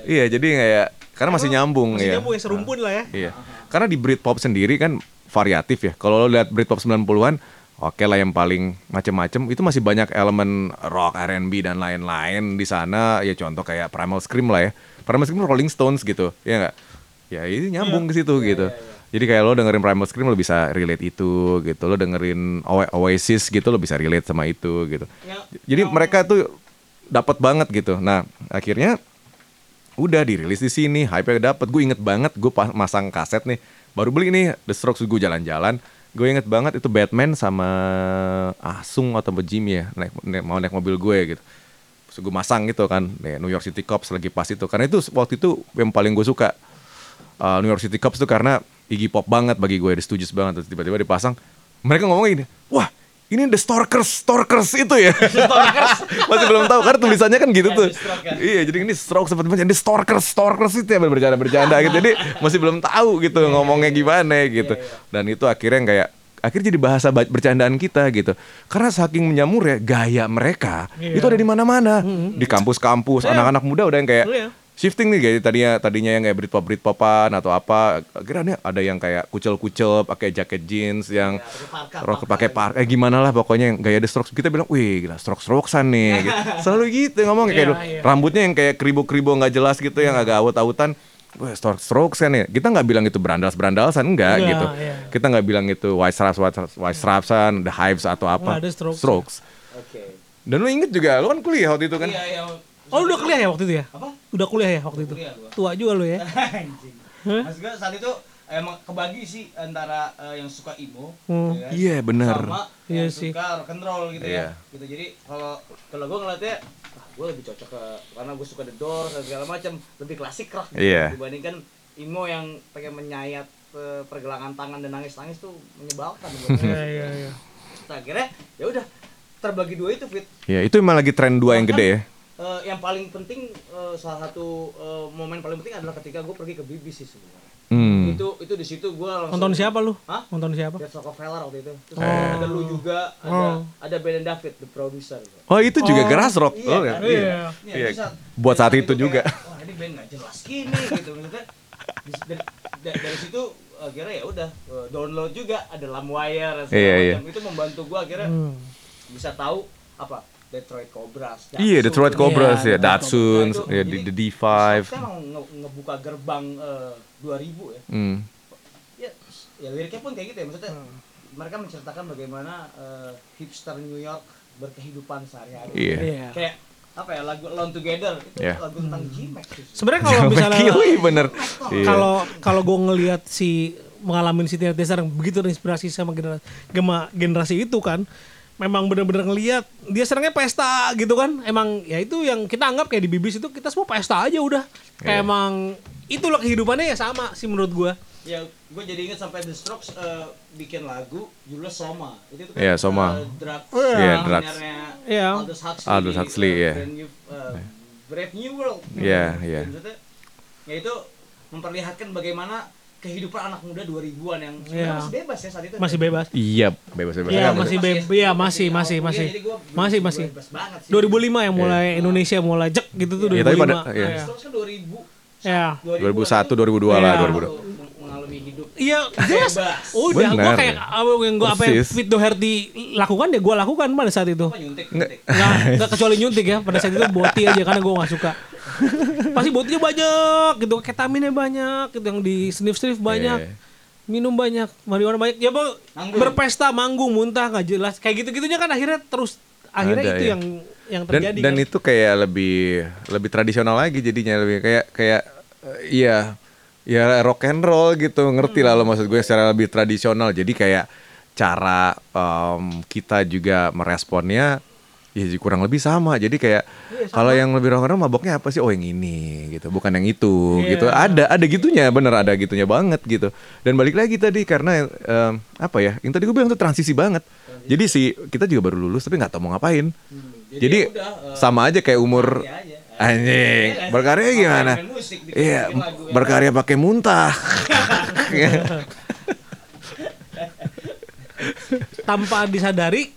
Iya, jadi kayak karena masih nyambung Masih ya. nyambung ya serumpun lah ya. Iya. Karena di Britpop sendiri kan variatif ya. Kalau lo lihat Britpop 90-an, oke lah yang paling macem-macem itu masih banyak elemen rock, R&B dan lain-lain di sana. Ya contoh kayak Primal Scream lah ya. Primal Scream Rolling Stones gitu, ya nggak? Ya ini nyambung ke situ gitu. Jadi kayak lo dengerin Primal Scream lo bisa relate itu gitu. Lo dengerin Oa- Oasis gitu lo bisa relate sama itu gitu. Yang- Jadi mereka tuh dapat banget gitu. Nah, akhirnya udah dirilis di sini, hype-nya dapet. Gue inget banget gue pas masang kaset nih, baru beli nih The Strokes gue jalan-jalan. Gue inget banget itu Batman sama Asung atau Jimmy ya, naik, naik- mau naik mobil gue gitu. Terus gue masang gitu kan, New York City Cops lagi pas itu. Karena itu waktu itu yang paling gue suka. Uh, New York City Cops tuh karena Iggy Pop banget bagi gue, Stooges banget. Tiba-tiba dipasang, mereka ngomong gini, wah ini The Storkers, Storkers itu ya. Masih belum tahu karena tulisannya kan gitu tuh. Iya, jadi ini stroke seperti macam The Storkers, Storkers itu ya bercanda-bercanda gitu. Jadi masih belum tahu gitu ngomongnya gimana gitu. Dan itu akhirnya kayak akhirnya jadi bahasa ba- bercandaan kita gitu. Karena saking menyamur ya gaya mereka Iya. itu ada di mana-mana. Di kampus-kampus, anak-anak muda udah yang kayak Iya. Shifting nih kayak tadinya tadinya yang kayak Britpop Britpopan atau apa akhirnya ada yang kayak kucel-kucel pakai jaket jeans yang rok pakai par eh gimana lah pokoknya yang gaya The Strokes kita bilang wih gila Strokes Strokesan nih gitu. selalu gitu ngomong kayak Iya, lu, iya. rambutnya yang kayak kribo-kribo nggak jelas gitu yang agak awut-awutan Wah, Strokes Strokes kan ya. Kita nggak bilang itu berandalas berandalasan enggak Enggak, gitu. iya. Kita nggak bilang itu White Stripes, White, Stripes-an, The Hives atau apa. Nggak ada Strokes. Strokes. Oke. Dan lu inget juga, lu kan kuliah waktu itu kan. Iya, iya. Oh lu udah kuliah ya waktu itu ya? Apa? Udah kuliah ya waktu itu? Kuliah gua. Tua juga lu ya? Anjing. Mas gue saat itu emang kebagi sih antara eh, yang suka emo, Hmm. ya kan? Iya, bener. sama Iya yang sih. suka rock and roll gitu Iya. ya. Gitu. Jadi kalau kalau gue ngeliatnya, ah, gue lebih cocok ke karena gue suka The Doors dan segala macam, lebih klasik rock gitu, Iya. dibandingkan emo yang pengen menyayat eh, pergelangan tangan dan nangis-nangis tuh menyebalkan. buat gue. Iya iya iya. Akhirnya ya udah terbagi dua itu fit. Ya, itu emang lagi tren dua yang Bahkan, gede ya. Eh, yang paling penting eh, salah satu eh, momen paling penting adalah ketika gue pergi ke BBC sebenarnya. Hmm. Itu itu di situ gue langsung Nonton siapa lu? Hah? Nonton siapa? Death Rockefeller waktu itu. Terus Oh. ada lu juga, ada Oh. ada Ben David, the producer. Oh, itu juga Oh. garage rock. Iya Oh, kan? ya. Iya. Iya, Iya. saat- Buat saat itu juga. kayak, Wah, ini band nggak jelas gini gitu maksudnya. Dari, dari, dari situ akhirnya ya udah eh, download juga ada Lamwire dan segala Iya, iya. macam. Itu membantu gua akhirnya Hmm. bisa tahu apa Detroit Cobras. Iya, Datsun. Detroit Cobras Iya, ya, Datsun, ya jadi di the D5. Saya mau nge- ngebuka gerbang eh, 2000 ya. Hmm. Ya, ya liriknya pun kayak gitu ya maksudnya. Mereka menceritakan bagaimana eh, hipster New York berkehidupan sehari-hari. Iya. Iya. Kayak apa ya lagu Alone Together itu Iya. lagu tentang G-Max sih. Sebenarnya kalau misalnya Kili bener. Iya. kalau kalau gue ngelihat si mengalami si Tina Turner yang begitu terinspirasi sama generasi gema, generasi itu kan memang benar-benar ngelihat dia senangnya pesta gitu kan emang ya itu yang kita anggap kayak di bibis itu kita semua pesta aja udah kayak Iya. emang itulah kehidupannya ya sama sih menurut gue Ya, gue jadi inget sampai The Strokes eh, bikin lagu judulnya Soma. Itu tuh kan, Iya, Soma. eh, drugs. Iya, drugs. pionirnya Iya. Aldous Huxley. Aldous Huxley, eh, iya. Brand New, eh, Brave New World. Iya, iya. Dan maksudnya, Ya itu memperlihatkan bagaimana kehidupan anak muda 2000-an yang sebenarnya Iya. masih bebas ya saat itu. masih bebas Iya, bebas-bebas. Iya, Iya, masih bebas beb- ya. iya, masih, masih, masih. Masih, masih. bebas banget sih. 2005 yang mulai Indonesia mulai jek gitu tuh Iya, 2005 tapi pada- iya. Iya. Strokes kan 2000. Iya. 2001, 2002 lah, Iya. 2002. mengalami hidup Iya, jelas. Bebas. Udah, gue Benar. kayak apa yang gue apa yang. Fit Doherty lakukan ya gue lakukan pada saat itu. Nggak. nyuntik. Nggak, nggak kecuali nyuntik ya pada saat itu boti aja karena gue nggak suka. Pasti botinya banyak gitu, ketaminnya banyak, gitu yang di sniff sniff banyak, Iya. minum banyak, marijuana banyak. Ya bang, Manggung. berpesta, manggung, muntah nggak jelas. Kayak gitu gitunya kan akhirnya terus akhirnya Ada, itu ya. yang yang dan terjadi dan kan. itu kayak lebih lebih tradisional lagi jadinya lebih kayak kayak eh, iya ya rock and roll gitu ngerti lah lo maksud gue secara lebih tradisional jadi kayak cara em, kita juga meresponnya ya kurang lebih sama jadi kayak kalau yang lebih roll maboknya apa sih oh yang ini gitu bukan yang itu Iya. gitu ada ada gitunya bener ada gitunya banget gitu dan balik lagi tadi karena em, apa ya yang tadi gue bilang tuh transisi banget jadi sih kita juga baru lulus tapi nggak tahu mau ngapain Jadi jadi ya udah, eh, sama aja kayak umur ya aja. anjing Iya, berkarya main gimana? musik, bikin- Iya ya. berkarya pakai muntah. tanpa disadari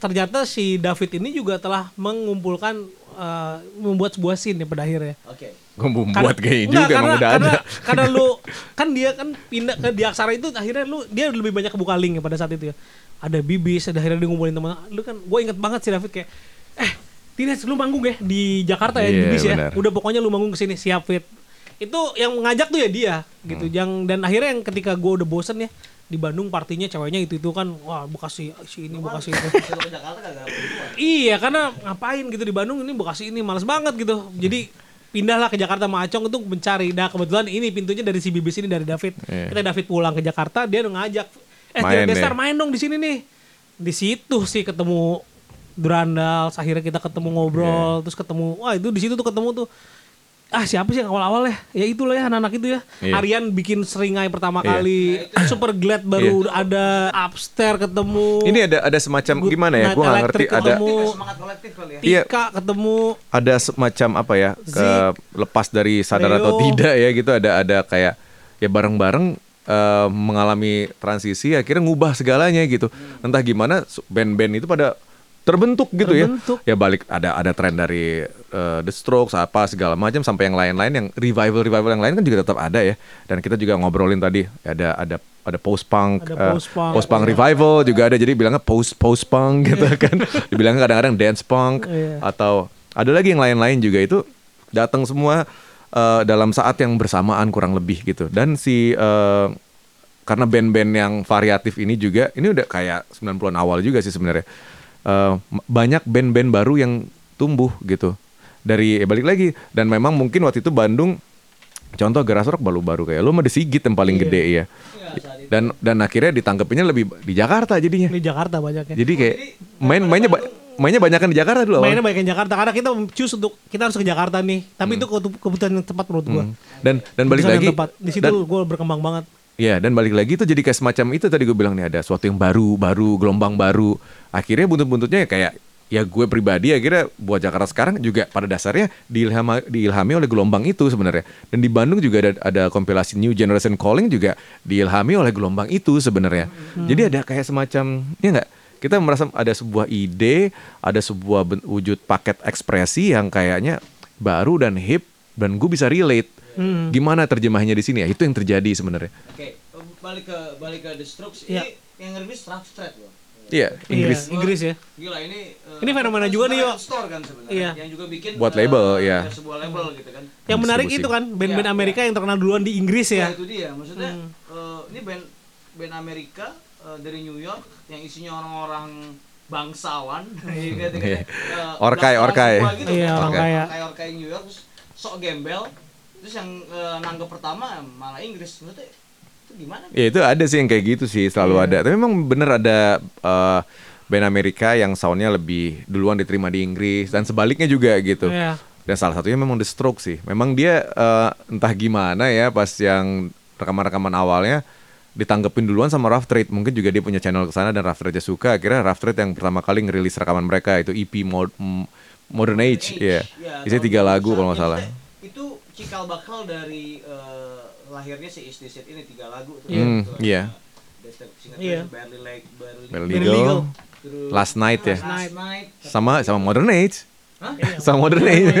ternyata si David ini juga telah mengumpulkan eh, membuat sebuah scene ya pada akhirnya. Oke. Gue membuat kayak Enggak, juga emang udah karena, ada. Karena lu kan dia kan pindah ke di aksara itu akhirnya lu dia lebih banyak kebuka link ya pada saat itu ya. Ada bibis, ada akhirnya dia ngumpulin teman. Lu kan gue inget banget si David kayak eh Tines lu manggung ya di Jakarta ya Iya, bibis ya. benar. Udah pokoknya lu manggung ke sini siap fit. Itu yang ngajak tuh ya dia gitu. Hmm. Yang dan akhirnya yang ketika gue udah bosen ya di Bandung partinya ceweknya itu itu kan wah bekasi si ini bekasi itu. Iya karena ngapain gitu di Bandung ini Bekasi ini males banget gitu. Jadi pindahlah ke Jakarta sama Acong itu mencari. Nah kebetulan ini pintunya dari si Bibis ini dari David. Iya. Kita David pulang ke Jakarta dia udah ngajak. Eh Main main Destar main dong di sini nih. Di situ sih ketemu Durandal. Akhirnya kita ketemu ngobrol. Terus ketemu wah itu di situ tuh ketemu tuh. Ah siapa sih yang awal-awal ya? Ya itulah ya anak-anak itu ya. Iya. Aryan bikin seringai pertama Iya. kali. Super Glad baru ada Upstairs ketemu. Ini ada ada semacam Good gimana ya? Gue nggak ngerti Electric ada ketemu. Kolektif ya, semangat kolektif kali ya. Iya. Tika ketemu ada semacam apa ya? Ke, lepas dari sadar atau Leo. tidak ya gitu ada ada kayak ya bareng-bareng eh, mengalami transisi akhirnya ngubah segalanya gitu. Entah gimana band-band itu pada terbentuk gitu Terbentuk. ya. Ya balik ada ada tren dari eh, The Strokes apa segala macam sampai yang lain-lain yang revival revival yang lain kan juga tetap ada ya. Dan kita juga ngobrolin tadi ada ada ada post punk, Ada post-punk. post punk revival juga ada jadi bilangnya post post punk gitu kan. Dibilangnya kadang-kadang dance punk Iya. atau ada lagi yang lain-lain juga itu datang semua eh, dalam saat yang bersamaan kurang lebih gitu dan si eh, karena band-band yang variatif ini juga ini udah kayak 90-an awal juga sih sebenarnya Eh, m- banyak band-band baru yang tumbuh gitu dari ya balik lagi dan memang mungkin waktu itu Bandung contoh Geras Rock baru-baru kayak lu mah The Sigit yang paling gede ya dan dan akhirnya ditangkepinnya lebih di Jakarta jadinya di Jakarta banyaknya. jadi kayak main mainnya ba- mainnya banyak di Jakarta dulu. Mainnya banyak yang Jakarta karena kita choose untuk kita harus ke Jakarta nih. Tapi itu ketu- keputusan yang tepat menurut gua. Hmm. dan dan balik Keputusan lagi tepat. Di situ dan- gua berkembang banget. Iya dan balik lagi itu jadi kayak semacam itu tadi gue bilang nih ada sesuatu yang baru baru gelombang baru. Akhirnya buntut-buntutnya kayak ya gue pribadi akhirnya buat Jakarta sekarang juga pada dasarnya diilhama, diilhami oleh gelombang itu sebenarnya. Dan di Bandung juga ada ada kompilasi New Generation Calling juga diilhami oleh gelombang itu sebenarnya. Jadi ada kayak semacam ya enggak kita merasa ada sebuah ide ada sebuah wujud paket ekspresi yang kayaknya baru dan hip dan gue bisa relate. Gimana terjemahnya di sini ya? Itu yang terjadi sebenarnya. Oke, balik ke balik ke The Strokes. Iya. Ini yang ngerbis Rough Street loh. Iya, Inggris. Iya, Inggris ya. Gila ini eh, Ini fenomena juga nih, yo. Store kan sebenarnya. Iya. Yang juga bikin Buat eh, label, iya. sebuah label gitu kan. Yang menarik Distribusi. itu kan band-band Iya, Amerika yang terkenal duluan di Inggris Ya, ya. itu dia. Maksudnya eh, ini band band Amerika eh, dari New York yang isinya orang-orang bangsawan gitu, Iya. eh, Orkai, orkai. gitu, Iya, orkai. orkai ya. orkai orkai New York terus sok gembel terus yang eh, nanggep pertama malah Inggris maksudnya gimana Ya itu ada sih yang kayak gitu sih selalu Iya. ada. Tapi memang bener ada eh, band Amerika yang soundnya lebih duluan diterima di Inggris dan sebaliknya juga gitu. Iya. Dan salah satunya memang The Strokes sih. Memang dia eh, entah gimana ya pas yang rekaman-rekaman awalnya ditanggepin duluan sama Rough Trade. Mungkin juga dia punya channel ke sana dan Rough Trade suka. Akhirnya Rough Trade yang pertama kali ngerilis rekaman mereka itu EP Mod- Modern Age, ya. Ya, Isinya tahun tiga lagu 2001, kalau nggak salah. Itu cikal bakal dari eh, lahirnya si Is This It ini tiga lagu tuh. Hmm, iya. Singkat Iya. tuh, Barely Like Barely, Barely Legal, Legal. Terus Last Night ya. Last Night. Sama sama Modern Age. Hah? Sama Modern Age.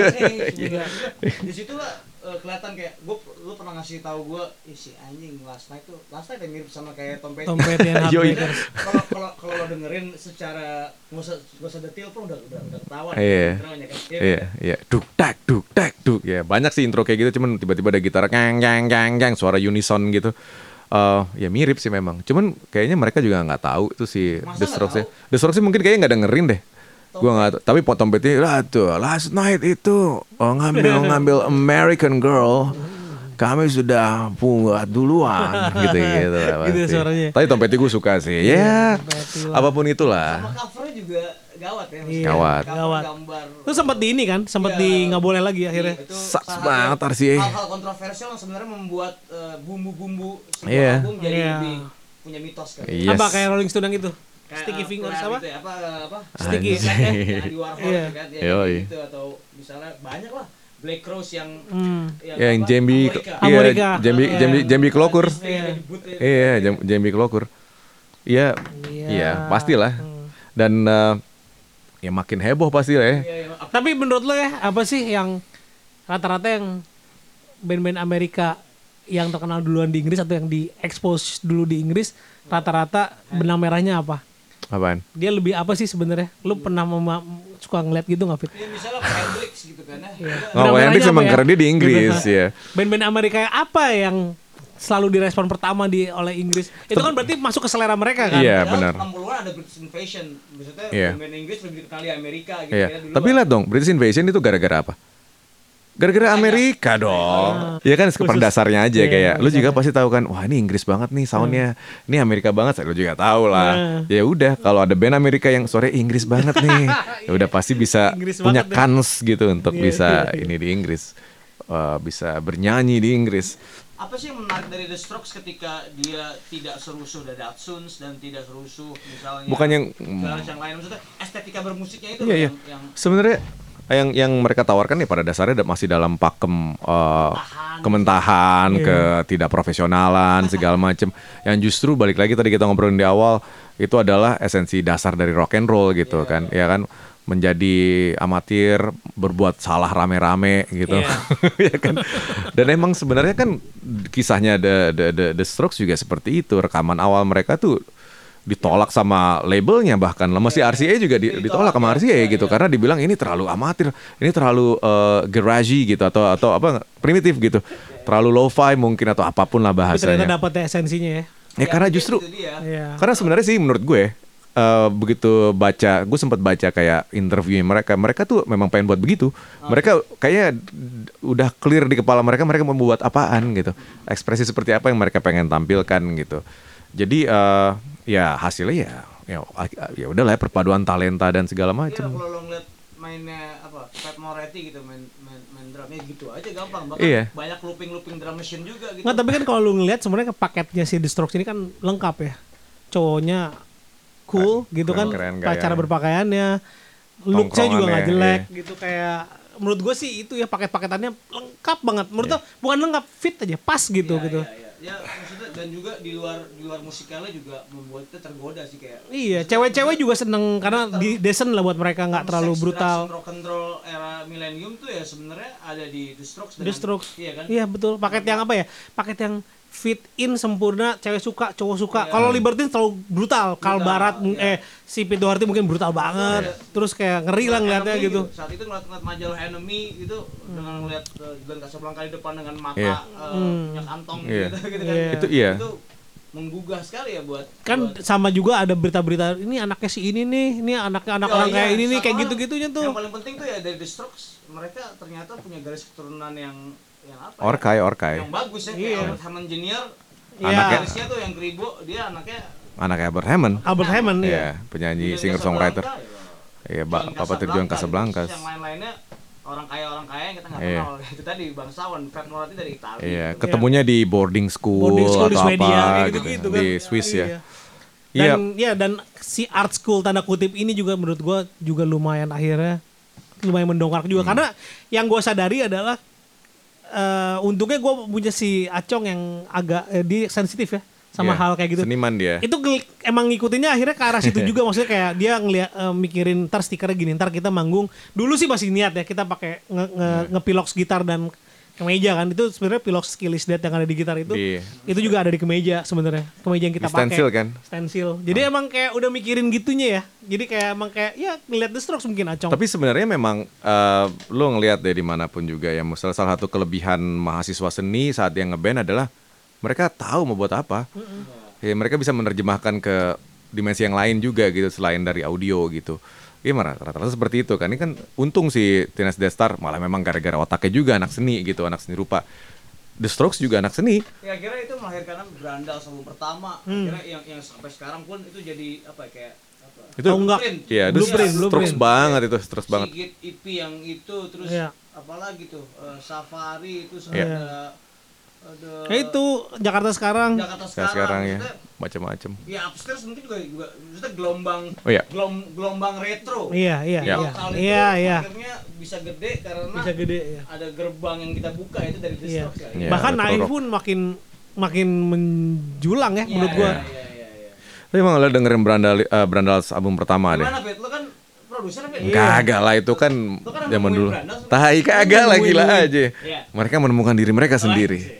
Di situ lah eh, kelihatan kayak gue lu pernah ngasih tahu gue ih si anjing last night tuh last night yang mirip sama kayak Tom Petty. Tom Petty. Kalau kalau kalau lo dengerin secara nggak usah nggak usah detail pun udah udah udah ketahuan. Iya. kan. Iya, Iya, iya. Duk tak, duk tak, duk. Ya, banyak sih intro kayak gitu cuman tiba-tiba ada gitar gang gang gang gang suara unison gitu. Eh, ya mirip sih memang. Cuman kayaknya mereka juga nggak tahu itu si ya. Strokes sih mungkin kayaknya nggak dengerin deh. Gua nggak tahu. Tapi potong Petty lah tuh last night itu oh, ngambil ngambil American Girl. Kami sudah buat duluan gitu gitu lah Gitu pasti. suaranya. Tapi Tom Petty gue suka sih. Ya, Petty lah. apa pun itulah. Sama covernya juga gawat ya. Iya, Gawat. Gawat. gambar. Itu sempat di ini kan, sempat Iya. di nggak boleh lagi akhirnya. Iya, itu salah banget RCA. Hal-hal kontroversial yang sebenarnya membuat eh, bumbu-bumbu sebuah Iya. album jadi Iya. lebih punya mitos kan. Yes. Apa kayak Rolling Stone yang itu? Sticky eh, Fingers apa? gitu ya, apa apa Sticky. Sticky kan, ya, Andy Warhol Iya. kan ya, Yoi. gitu atau misalnya banyak lah Black Rose yang Hmm. Ya, yang apa, Jambi, Amerika. iya, Amerika. Jambi, Iya. Jambi, Jambi Klokur. Iya. Iya, Jam- Jambi Klokur. Iya, iya, pastilah. Hmm. Dan eh, ya makin heboh pasti lah ya. Iya, iya. Tapi menurut lo ya apa sih yang rata-rata yang band-band Amerika yang terkenal duluan di Inggris atau yang di expose dulu di Inggris rata-rata benang merahnya apa? Apaan? Dia lebih apa sih sebenarnya? Lu pernah mema- suka ngeliat gitu nggak Fit? Ya, misalnya Hendrix gitu kan ya. Iya. Oh, Benang Hendrix emang ya? karena dia di Inggris Gitu. ya. Band-band Amerika apa yang selalu direspon pertama di oleh Inggris? Itu kan berarti masuk ke selera mereka kan? Iya, benar. 60-an ada British Invasion. Maksudnya Iya. band Inggris lebih dikenali Amerika gitu Iya. ya dulu. Tapi lihat dong, British Invasion itu gara-gara apa? Gara-gara Amerika dong. Ya kan pada dasarnya aja Iya, kayak lu juga pasti tahu kan, wah ini Inggris banget nih soundnya, ini Amerika banget, lu juga tahu lah. Ya udah kalau ada band Amerika yang sore Inggris banget nih, ya udah pasti bisa Inggris punya banget deh. kans gitu untuk Iya, bisa iya, ini di Inggris, Eh, bisa bernyanyi di Inggris. apa sih yang menarik dari The Strokes ketika dia tidak serusuh The Datsuns dan tidak serusuh misalnya Bukan yang Garage yang lain? Maksudnya estetika bermusiknya itu Iya, iya. yang, yang Sebenarnya yang yang mereka tawarkan ya pada dasarnya da- masih dalam pakem eh, kementahan, Iya. ketidakprofesionalan segala macam. Yang justru balik lagi tadi kita ngobrolin di awal itu adalah esensi dasar dari rock and roll gitu kan, ya kan? Menjadi amatir berbuat salah rame-rame gitu. Iya. ya kan? Dan emang sebenarnya kan kisahnya the, the the the Strokes juga seperti itu. Rekaman awal mereka tuh ditolak sama labelnya bahkan lah masih RCA juga di- ditolak sama RCA gitu karena dibilang ini terlalu amatir ini terlalu eh, garagey gitu atau atau apa primitif gitu terlalu lo-fi mungkin atau apa pun lah Tapi ternyata bahasanya dapat ya esensinya ya. ya karena justru. Iya. karena sebenarnya sih menurut gue eh, begitu baca, gue sempat baca kayak interview mereka, mereka tuh memang pengen buat begitu. Mereka kayaknya udah clear di kepala mereka, mereka mau buat apaan gitu, ekspresi seperti apa yang mereka pengen tampilkan gitu. Jadi eh, ya hasilnya ya ya ya udahlah ya, perpaduan talenta dan segala Iya, macam. kalau lo ngeliat mainnya apa Pat Moretti gitu main main, main drumnya gitu aja gampang bahkan Iya. banyak looping looping drum machine juga gitu Nggak, tapi kan kalau lu ngeliat sebenarnya paketnya si Strokes ini kan lengkap ya. Cowoknya cool gitu kan, keren cara gayanya. berpakaiannya, looknya juga nggak jelek iya. gitu kayak menurut gue sih itu ya paket-paketannya lengkap banget. Menurut gue bukan lengkap fit aja, pas gitu Iya, gitu. iya, iya. Ya maksudnya dan juga di luar di luar musikalnya juga membuat kita tergoda sih kayak Iya, cewek-cewek juga seneng karena di decent lah buat mereka nggak terlalu brutal. rock and roll era millennium tuh ya sebenarnya ada di The Strokes The Strokes. iya kan Iya betul. Paket yang apa ya? Paket yang fit in sempurna, cewek suka, cowok suka. Iya. Kalau Libertine terlalu brutal, Kal Barat iya. eh si Pete Doherty mungkin brutal banget. Terus kayak ngeri lah ngeliatnya Enemy gitu. saat itu ngeliat-ngeliat majalah Enemy itu dengan ngeliat uh, Glenn Casablanca di depan dengan mata Iya. uh, punya kantong Iya. gitu, gitu kan Iya. Itu iya. itu menggugah sekali ya buat kan buat- sama juga ada berita-berita ini anaknya si ini nih, ini anaknya anak Oh, orang iya, kayak ini nih kayak gitu-gitunya tuh. Yang paling penting tuh ya dari The Strokes mereka ternyata punya garis keturunan yang yang apa? ya? Orkai, orkai. Yang bagus ya kayak Iya. Albert Hammond Jr. Iya. Anaknya- tuh yang kribo dia anaknya Anaknya Albert Hammond. Albert Hammond Iya, ya. penyanyi Julian singer songwriter. Ya. Iya, ba- Julian Papa terjuang Casablanca, Yang lain-lainnya orang kaya orang kaya yang kita nggak Iya. kenal itu tadi bangsawan Fred Moratti dari Italia Iya, gitu. ketemunya di boarding school, Boarding school di atau Swedia apa gitu, gitu-gitu di kan. Swiss Iya. ya. Iya, Dan ya dan si art school tanda kutip ini juga menurut gua juga lumayan akhirnya lumayan mendongkrak juga Hmm. karena yang gua sadari adalah eh untungnya gua punya si Acong yang agak eh, di sensitif ya sama Iya, hal kayak gitu. Seniman dia. Itu emang ngikutinnya akhirnya ke arah situ juga maksudnya kayak dia ngeliat eh, mikirin ntar stikernya gini ntar kita manggung dulu sih masih niat ya kita pakai nge, nge, Iya. gitar dan kemeja kan itu sebenarnya pilox skillis that yang ada di gitar itu. Di- itu juga ada di kemeja sebenarnya kemeja yang kita Di stencil pakai. kan? stensil jadi emang kayak udah mikirin gitunya ya. Jadi kayak emang kayak ya ngeliat The Strokes mungkin acong. Tapi sebenarnya memang eh, lo ngelihat deh di mana pun juga ya, salah salah satu kelebihan mahasiswa seni saat yang ngeband adalah mereka tahu mau buat apa. Ya, mereka bisa menerjemahkan ke dimensi yang lain juga gitu selain dari audio gitu. Iya marah rata-rata seperti itu kan. Ini kan untung sih Teenage Death Star malah memang gara-gara otaknya juga anak seni gitu, anak seni rupa. The Strokes juga anak seni. ya kira itu melahirkan Brandal album pertama Hmm. kira yang yang sampai sekarang pun itu jadi apa ya, kayak apa Itu Oh, enggak. Iya, itu Blueprint, Strokes blueprint. banget itu, Strokes banget. Sigit EP yang itu terus Iya. apalagi tuh eh, Safari itu Iya. ada ada ya itu Jakarta sekarang Jakarta sekarang, sekarang ya, macam-macam. ya upstairs mungkin juga juga maksudnya gelombang Oh iya. gelom, gelombang retro iya iya Iya. iya itu iya iya akhirnya bisa gede karena bisa gede ya ada gerbang yang kita buka itu dari The Iya. Ya. Iya, bahkan pun makin makin menjulang ya Iya, menurut gua iya, iya, iya, iya. Tapi emang lo dengerin Brandal eh, Brandals album pertama deh. Gimana, Bet? Lo kan produser, Bet? Kagak lah itu kan kan zaman dulu. Tai kagak lah gila aja. Iya. Mereka menemukan diri mereka sendiri.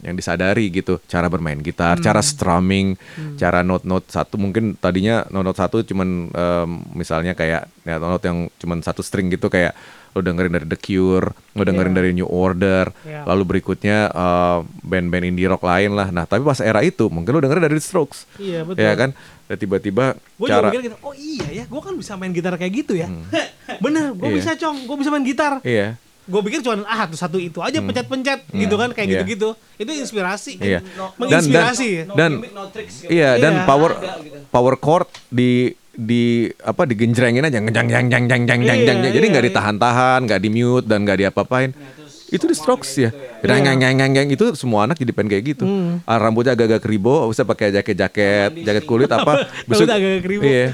yang disadari gitu. Cara bermain gitar, cara strumming, cara note-note satu. Mungkin tadinya note-note satu cuman em, misalnya kayak ya, note yang cuman satu string gitu kayak lo dengerin dari The Cure, lo dengerin Iya. dari New Order, Iya. lalu berikutnya eh, band-band indie rock lain lah. Nah tapi pas era itu mungkin lo dengerin dari The Strokes, iya betul. Ya kan? Dan tiba-tiba juga cara mikir gitu oh iya ya gue kan bisa main gitar kayak gitu ya. Bener gue Iya. bisa cong. Gue bisa main gitar. Iya gue pikir cuma ah satu satu itu aja pencet-pencet gitu kan kayak Iya. gitu-gitu itu inspirasi Iya. No- menginspirasi no dan gimmick, no tricks gitu. Iya, dan Iya. power gitu. power chord di di apa digenjrengin aja ngejang jang jang jang jang jang Iya, jang jadi iya, nggak ditahan-tahan nggak di mute dan nggak diapa-apain terus itu di strokes ya. Gitu ya. Itu semua anak jadi pengen kayak gitu. Ah, rambutnya agak-agak kribo bisa pakai jaket-jaket jaket kulit apa. Rambutnya agak-agak kribo. iya.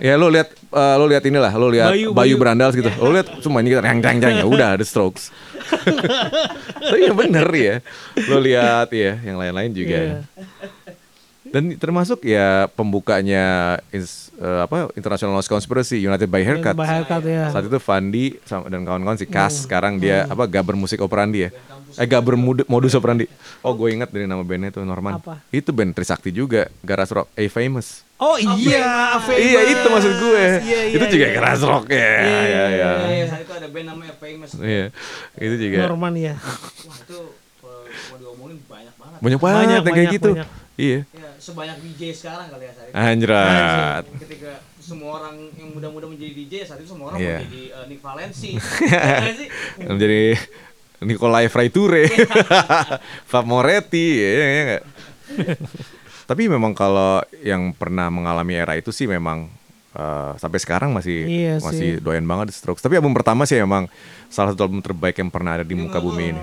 Ya lo lihat eh, lo lihat inilah lo lihat Bayu, Bayu, Bayu. Brandals gitu. Lo lihat semuanya gitu jang jang jang ya udah the strokes. Tapi ya bener ya lo lihat ya yang lain-lain juga. Iya. Dan termasuk ya pembukanya ins- eh, apa International Lost Conspiracy United by Haircut. By haircut ya Saat itu Fandi sama- dan kawan-kawan si Kas sekarang dia apa Gaber Musik Operandi ya. Eh Gaber Mod- Modus Operandi. Oh gue ingat dari nama bandnya itu Norman. Apa? Itu band Trisakti juga, Garas Rock, A Famous. oh iya famous. Iya itu maksud gue. Iya, iya, itu juga iya. Garas Rock ya. Iya, Iya iya. Iya, iya, saat itu ada band namanya Famous. Iya. Itu juga Norman ya Wah, itu kalau mau diomongin banyak banget. banyak banget Banyak, kayak banyak, gitu. banyak. Iya. Ya, sebanyak DJ sekarang kali ya saat itu. Anjrat. Ketika semua orang yang muda-muda menjadi DJ, saat itu semua orang Iya. mau jadi eh, Nick Valenci. Iya? Menjadi Nikolai Fraiture, Fab Moretti, ya, ya, ya? Tapi memang kalau yang pernah mengalami era itu sih memang eh, sampai sekarang masih Iya masih sih. doyan banget The Strokes. Tapi album pertama sih memang salah satu album terbaik yang pernah ada di muka bumi ini.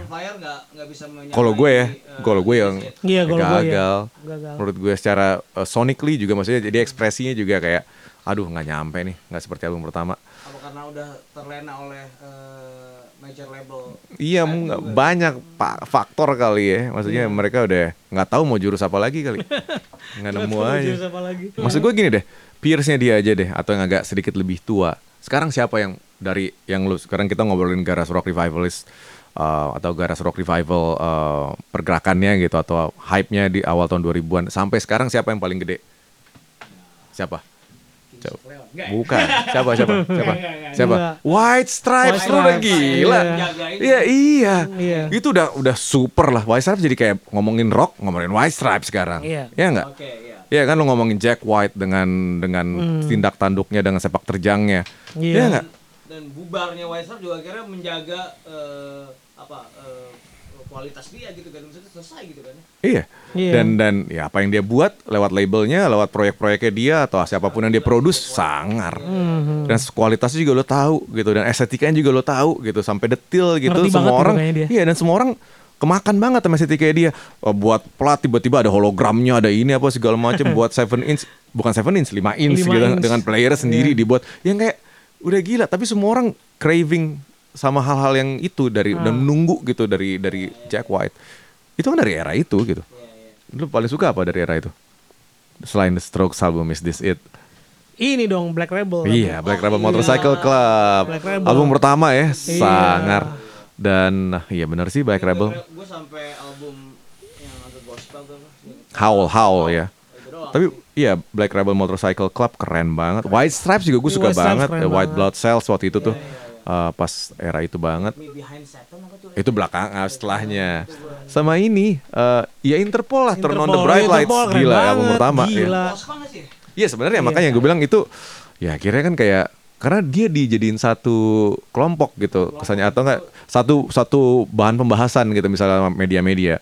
Kalau gue ya, eh, kalau gue yang Yes, Iya, kalau gue ya. gagal. Gagal. Menurut gue secara eh, sonically juga maksudnya jadi ekspresinya juga kayak aduh nggak nyampe nih, nggak seperti album pertama. Apa karena udah terlena oleh eh, major label? Iya, nggak- banyak pak faktor kali ya. Maksudnya Iya. mereka udah nggak tahu mau jurus apa lagi kali. nggak nemu aja. jenis apa lagi. Maksud gue gini deh, peersnya dia aja deh, atau yang agak sedikit lebih tua. Sekarang siapa yang dari yang lu sekarang kita ngobrolin Garas Rock Revivalist uh, atau Garas Rock Revival uh, pergerakannya gitu atau hype-nya di awal tahun 2000-an sampai sekarang siapa yang paling gede? Siapa? Coba. Bukan. Siapa siapa? Siapa? Siapa? White Stripes White lu udah Stripes. gila. Iya. Iya, iya. Iya. Itu udah udah super lah. White Stripes jadi kayak ngomongin rock, ngomongin White Stripes sekarang. Iya. Enggak? Oke, iya. Iya kan lu ngomongin Jack White dengan dengan tindak tanduknya dengan sepak terjangnya. Hmm. Iya. Enggak? Dan bubarnya Wiser juga akhirnya menjaga eh, apa eh, kualitas dia gitu kan maksudnya selesai gitu kan. Iya. Iya. Dan dan ya apa yang dia buat lewat labelnya, lewat proyek-proyeknya dia atau siapa pun yang dia produce sangar. Hmm. Dan kualitasnya juga lo tahu gitu dan estetikanya juga lo tahu gitu sampai detil gitu Ngerti semua orang. Iya dan semua orang kemakan banget sama estetikanya dia. Oh, buat plat tiba-tiba ada hologramnya, ada ini apa segala macam buat 7 inch bukan 7 inch, 5 inch Lima gitu inch. dengan player sendiri Iya. dibuat yang kayak udah gila tapi semua orang craving sama hal-hal yang itu dari Hmm. dan nunggu gitu dari dari Jack White. Itu kan dari era itu gitu. Lu paling suka apa dari era itu? Selain The Strokes album Is This It? Ini dong Black Rebel. Iya, Black Rebel Motorcycle Club. Black Rebel. Album pertama ya, Iya. sangar. Dan nah, iya benar sih Black Rebel. Gue sampai album yang agak gospel tuh apa? Howl Howl ya. Tapi iya Black Rebel Motorcycle Club keren banget. White Stripes juga gue Iya, suka White banget. White banget. Blood Cells waktu itu tuh. Eh, pas era itu banget. Itu belakangan setelahnya. Sama ini eh ya Interpol lah Turn on the Interpol, Bright Lights. Interpol Gila album banget, pertama ya. gila. Sih? Iya sebenarnya Iya. makanya gue bilang itu ya akhirnya kan kayak karena dia dijadiin satu kelompok gitu kesannya atau enggak satu satu bahan pembahasan gitu misalnya media-media.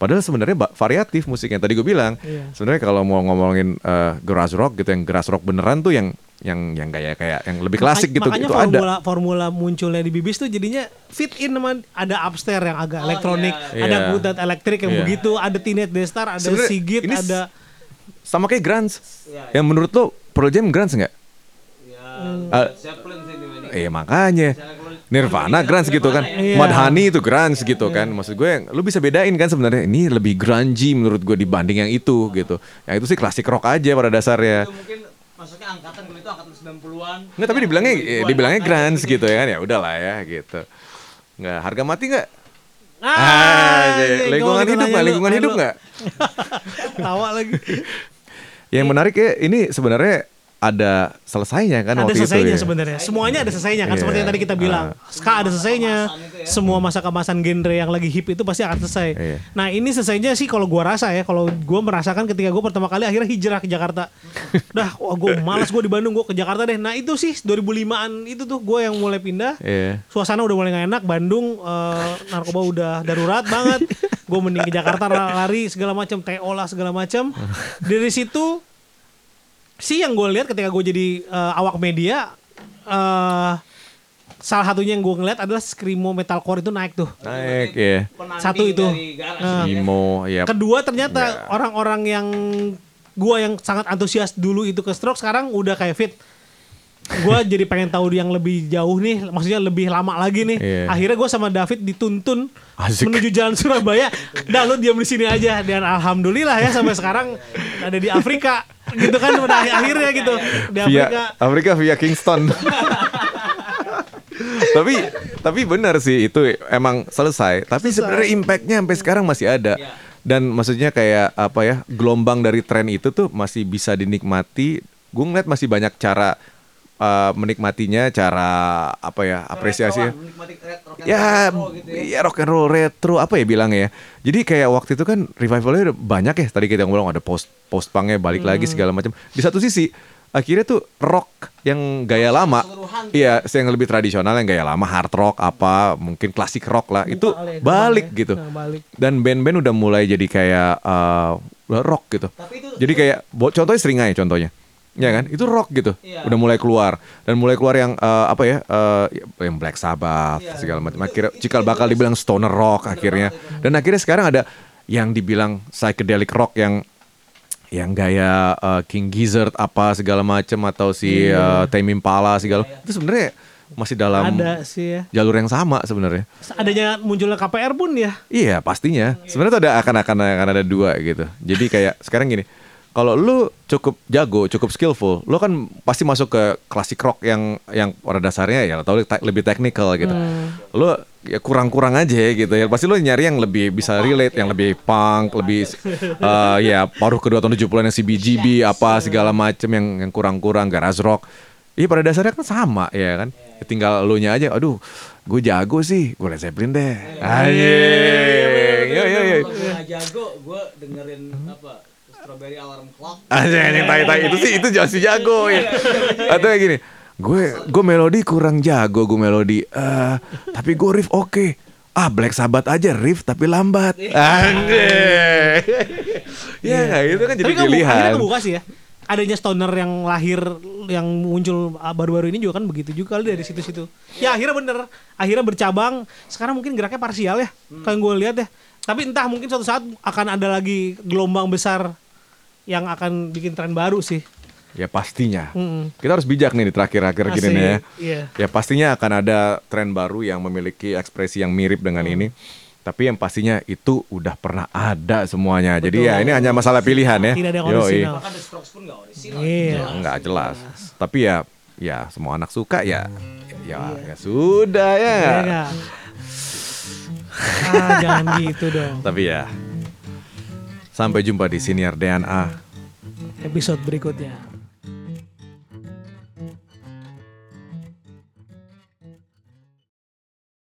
Padahal sebenarnya variatif musiknya. Tadi gue bilang Iya. sebenarnya kalau mau ngomongin eh, garage rock gitu yang garage rock beneran tuh yang yang yang kayak kayak yang lebih klasik Makanya- gitu makanya itu formula, ada. formula munculnya di Bibis tuh jadinya fit in sama ada upstairs yang agak Oh, elektronik, iya. ada Iya. Butet elektrik yang Iya. begitu, ada Teenage Destar, ada Sebenarnya Sigit, ada Sama kayak grunge. Iya, Yang menurut lo Pearl Jam grunge nggak? Ya, Ah. Zeppelin sih dibanding. Iya makanya Nirvana grunge gitu kan Iya. Mudhoney itu grunge gitu kan Maksud gue lu bisa bedain kan sebenarnya Ini lebih grungy menurut gue dibanding yang itu gitu Yang itu sih klasik rock aja pada dasarnya Itu mungkin maksudnya angkatan kalau itu angkatan 90-an. Nggak tapi dibilangnya 2000-an dibilangnya grunge gitu. ya kan Ya udahlah ya gitu Nggak harga mati nggak? Ah, iya. iya, lingkungan hidup nggak? Lingkungan hidup nggak? Tawa lagi. Yang menarik ya ini sebenarnya ada selesainya kan ada waktu itu selesainya ya. sebenarnya. Semuanya ada selesainya kan Iya. seperti yang tadi kita bilang. Ska ada selesainya. Itu ya. Semua masa kemasan genre yang lagi hip itu pasti akan selesai. Iya. Nah, ini selesainya sih kalau gua rasa ya, kalau gua merasakan ketika gua pertama kali akhirnya hijrah ke Jakarta. Dah, wah gua malas gua di Bandung, gua ke Jakarta deh. Nah, itu sih 2005-an itu tuh gua yang mulai pindah. Iya. Suasana udah mulai gak enak, Bandung eh, narkoba udah darurat banget. Gue mending ke Jakarta lari segala macam, TO lah segala macam. Dari situ sih yang gue lihat ketika gue jadi eh, awak media eh salah satunya yang gue ngeliat adalah screamo metalcore itu naik tuh. Naik ya. Satu itu. Nah. ya. Imo ya. Kedua ternyata orang-orang yang gue yang sangat antusias dulu itu ke stroke sekarang udah kayak fit. Gue jadi pengen tahu yang lebih jauh nih, maksudnya lebih lama lagi nih. Iya. Akhirnya gue sama David dituntun Asik. menuju jalan Surabaya. Dah lu diam di sini aja dan alhamdulillah ya sampai sekarang ada di Afrika gitu kan pada akhirnya gitu di via Afrika. Afrika via Kingston. tapi tapi benar sih itu emang selesai. Tapi sebenarnya impactnya sampai sekarang masih ada. Dan maksudnya kayak apa ya gelombang dari tren itu tuh masih bisa dinikmati. Gue ngeliat masih banyak cara uh, menikmatinya, cara apa ya apresiasi. Ret- rock Ya, gitu ya. ya rock and roll retro apa ya bilangnya ya. Jadi kayak waktu itu kan revivalnya banyak ya. Tadi kita ngomong ada post post punknya balik lagi Hmm. segala macam. Di satu sisi akhirnya tuh rock yang gaya lama, keseluruhan. iya yang lebih tradisional yang gaya lama hard rock apa mungkin klasik rock lah itu kali ya, balik ya. gitu. Nah, balik. Dan band-band udah mulai jadi kayak uh, rock gitu. Itu- jadi kayak contohnya Seringai contohnya. Ya kan? Itu rock gitu. Iya. Udah mulai keluar dan mulai keluar yang uh, apa ya? uh, yang Black Sabbath Iya. segala macam. Akhirnya cikal bakal dibilang stoner rock akhirnya. banget Dan akhirnya sekarang ada yang dibilang psychedelic rock yang yang gaya uh, King Gizzard apa segala macam atau si uh, Tame Impala segala. Itu sebenarnya masih dalam Ada sih ya. jalur yang sama sebenarnya. Adanya munculnya KPR pun ya. Iya pastinya. Sebenarnya tuh ada akan akan akan ada dua gitu. Jadi kayak sekarang gini, kalau lu cukup jago, cukup skillful, lu kan pasti masuk ke klasik rock yang yang pada dasarnya ya atau lebih teknikal gitu. Lu ya kurang-kurang aja gitu ya. Pasti lu nyari yang lebih bisa relate, yang lebih punk, lebih eh, ya paruh kedua tahun 70-an yang CBGB apa segala macem yang yang kurang-kurang garage rock. Iya pada dasarnya kan sama ya kan. Tinggal lu nya aja, aduh gue jago sih, gue Led Zeppelin deh. Anjing. Yo yo yo. Kalau gue nggak jago, gue dengerin apa Strawberry Alarm Clock. Anjing yang tai-tai itu sih itu masih jago ya. Atau kayak gini, gue gue melodi kurang jago gue melodi, Eh, tapi gue riff oke. Ah Black Sabbath aja riff tapi lambat. Anjing. ya nggak itu kan jadi Tapi kamu pilihan. kebuka sih ya. Adanya stoner yang lahir yang muncul ah, baru-baru ini juga kan begitu juga kali dari situ-situ. Ya akhirnya bener, akhirnya bercabang. Sekarang mungkin geraknya parsial ya, kan gue lihat ya. Tapi entah mungkin suatu saat akan ada lagi gelombang besar yang akan bikin tren baru sih. Ya pastinya. Mm-mm. Kita harus bijak nih di terakhir-akhir gini nih ya. iya. Ya pastinya akan ada tren baru yang memiliki ekspresi yang mirip dengan Hmm. ini. Tapi yang pastinya itu udah pernah ada semuanya. Jadi ya ini hanya masalah pilihan ya. Tidak ada yang Yoi. orisinal. Bahkan The Strokes pun nggak orisinal. Iya. Ya, nggak jelas. Tapi ya ya semua anak suka ya ya, ya sudah ya. Iya nggak? ah, jangan gitu dong. Tapi ya sampai jumpa di siniar DNA. Episode berikutnya.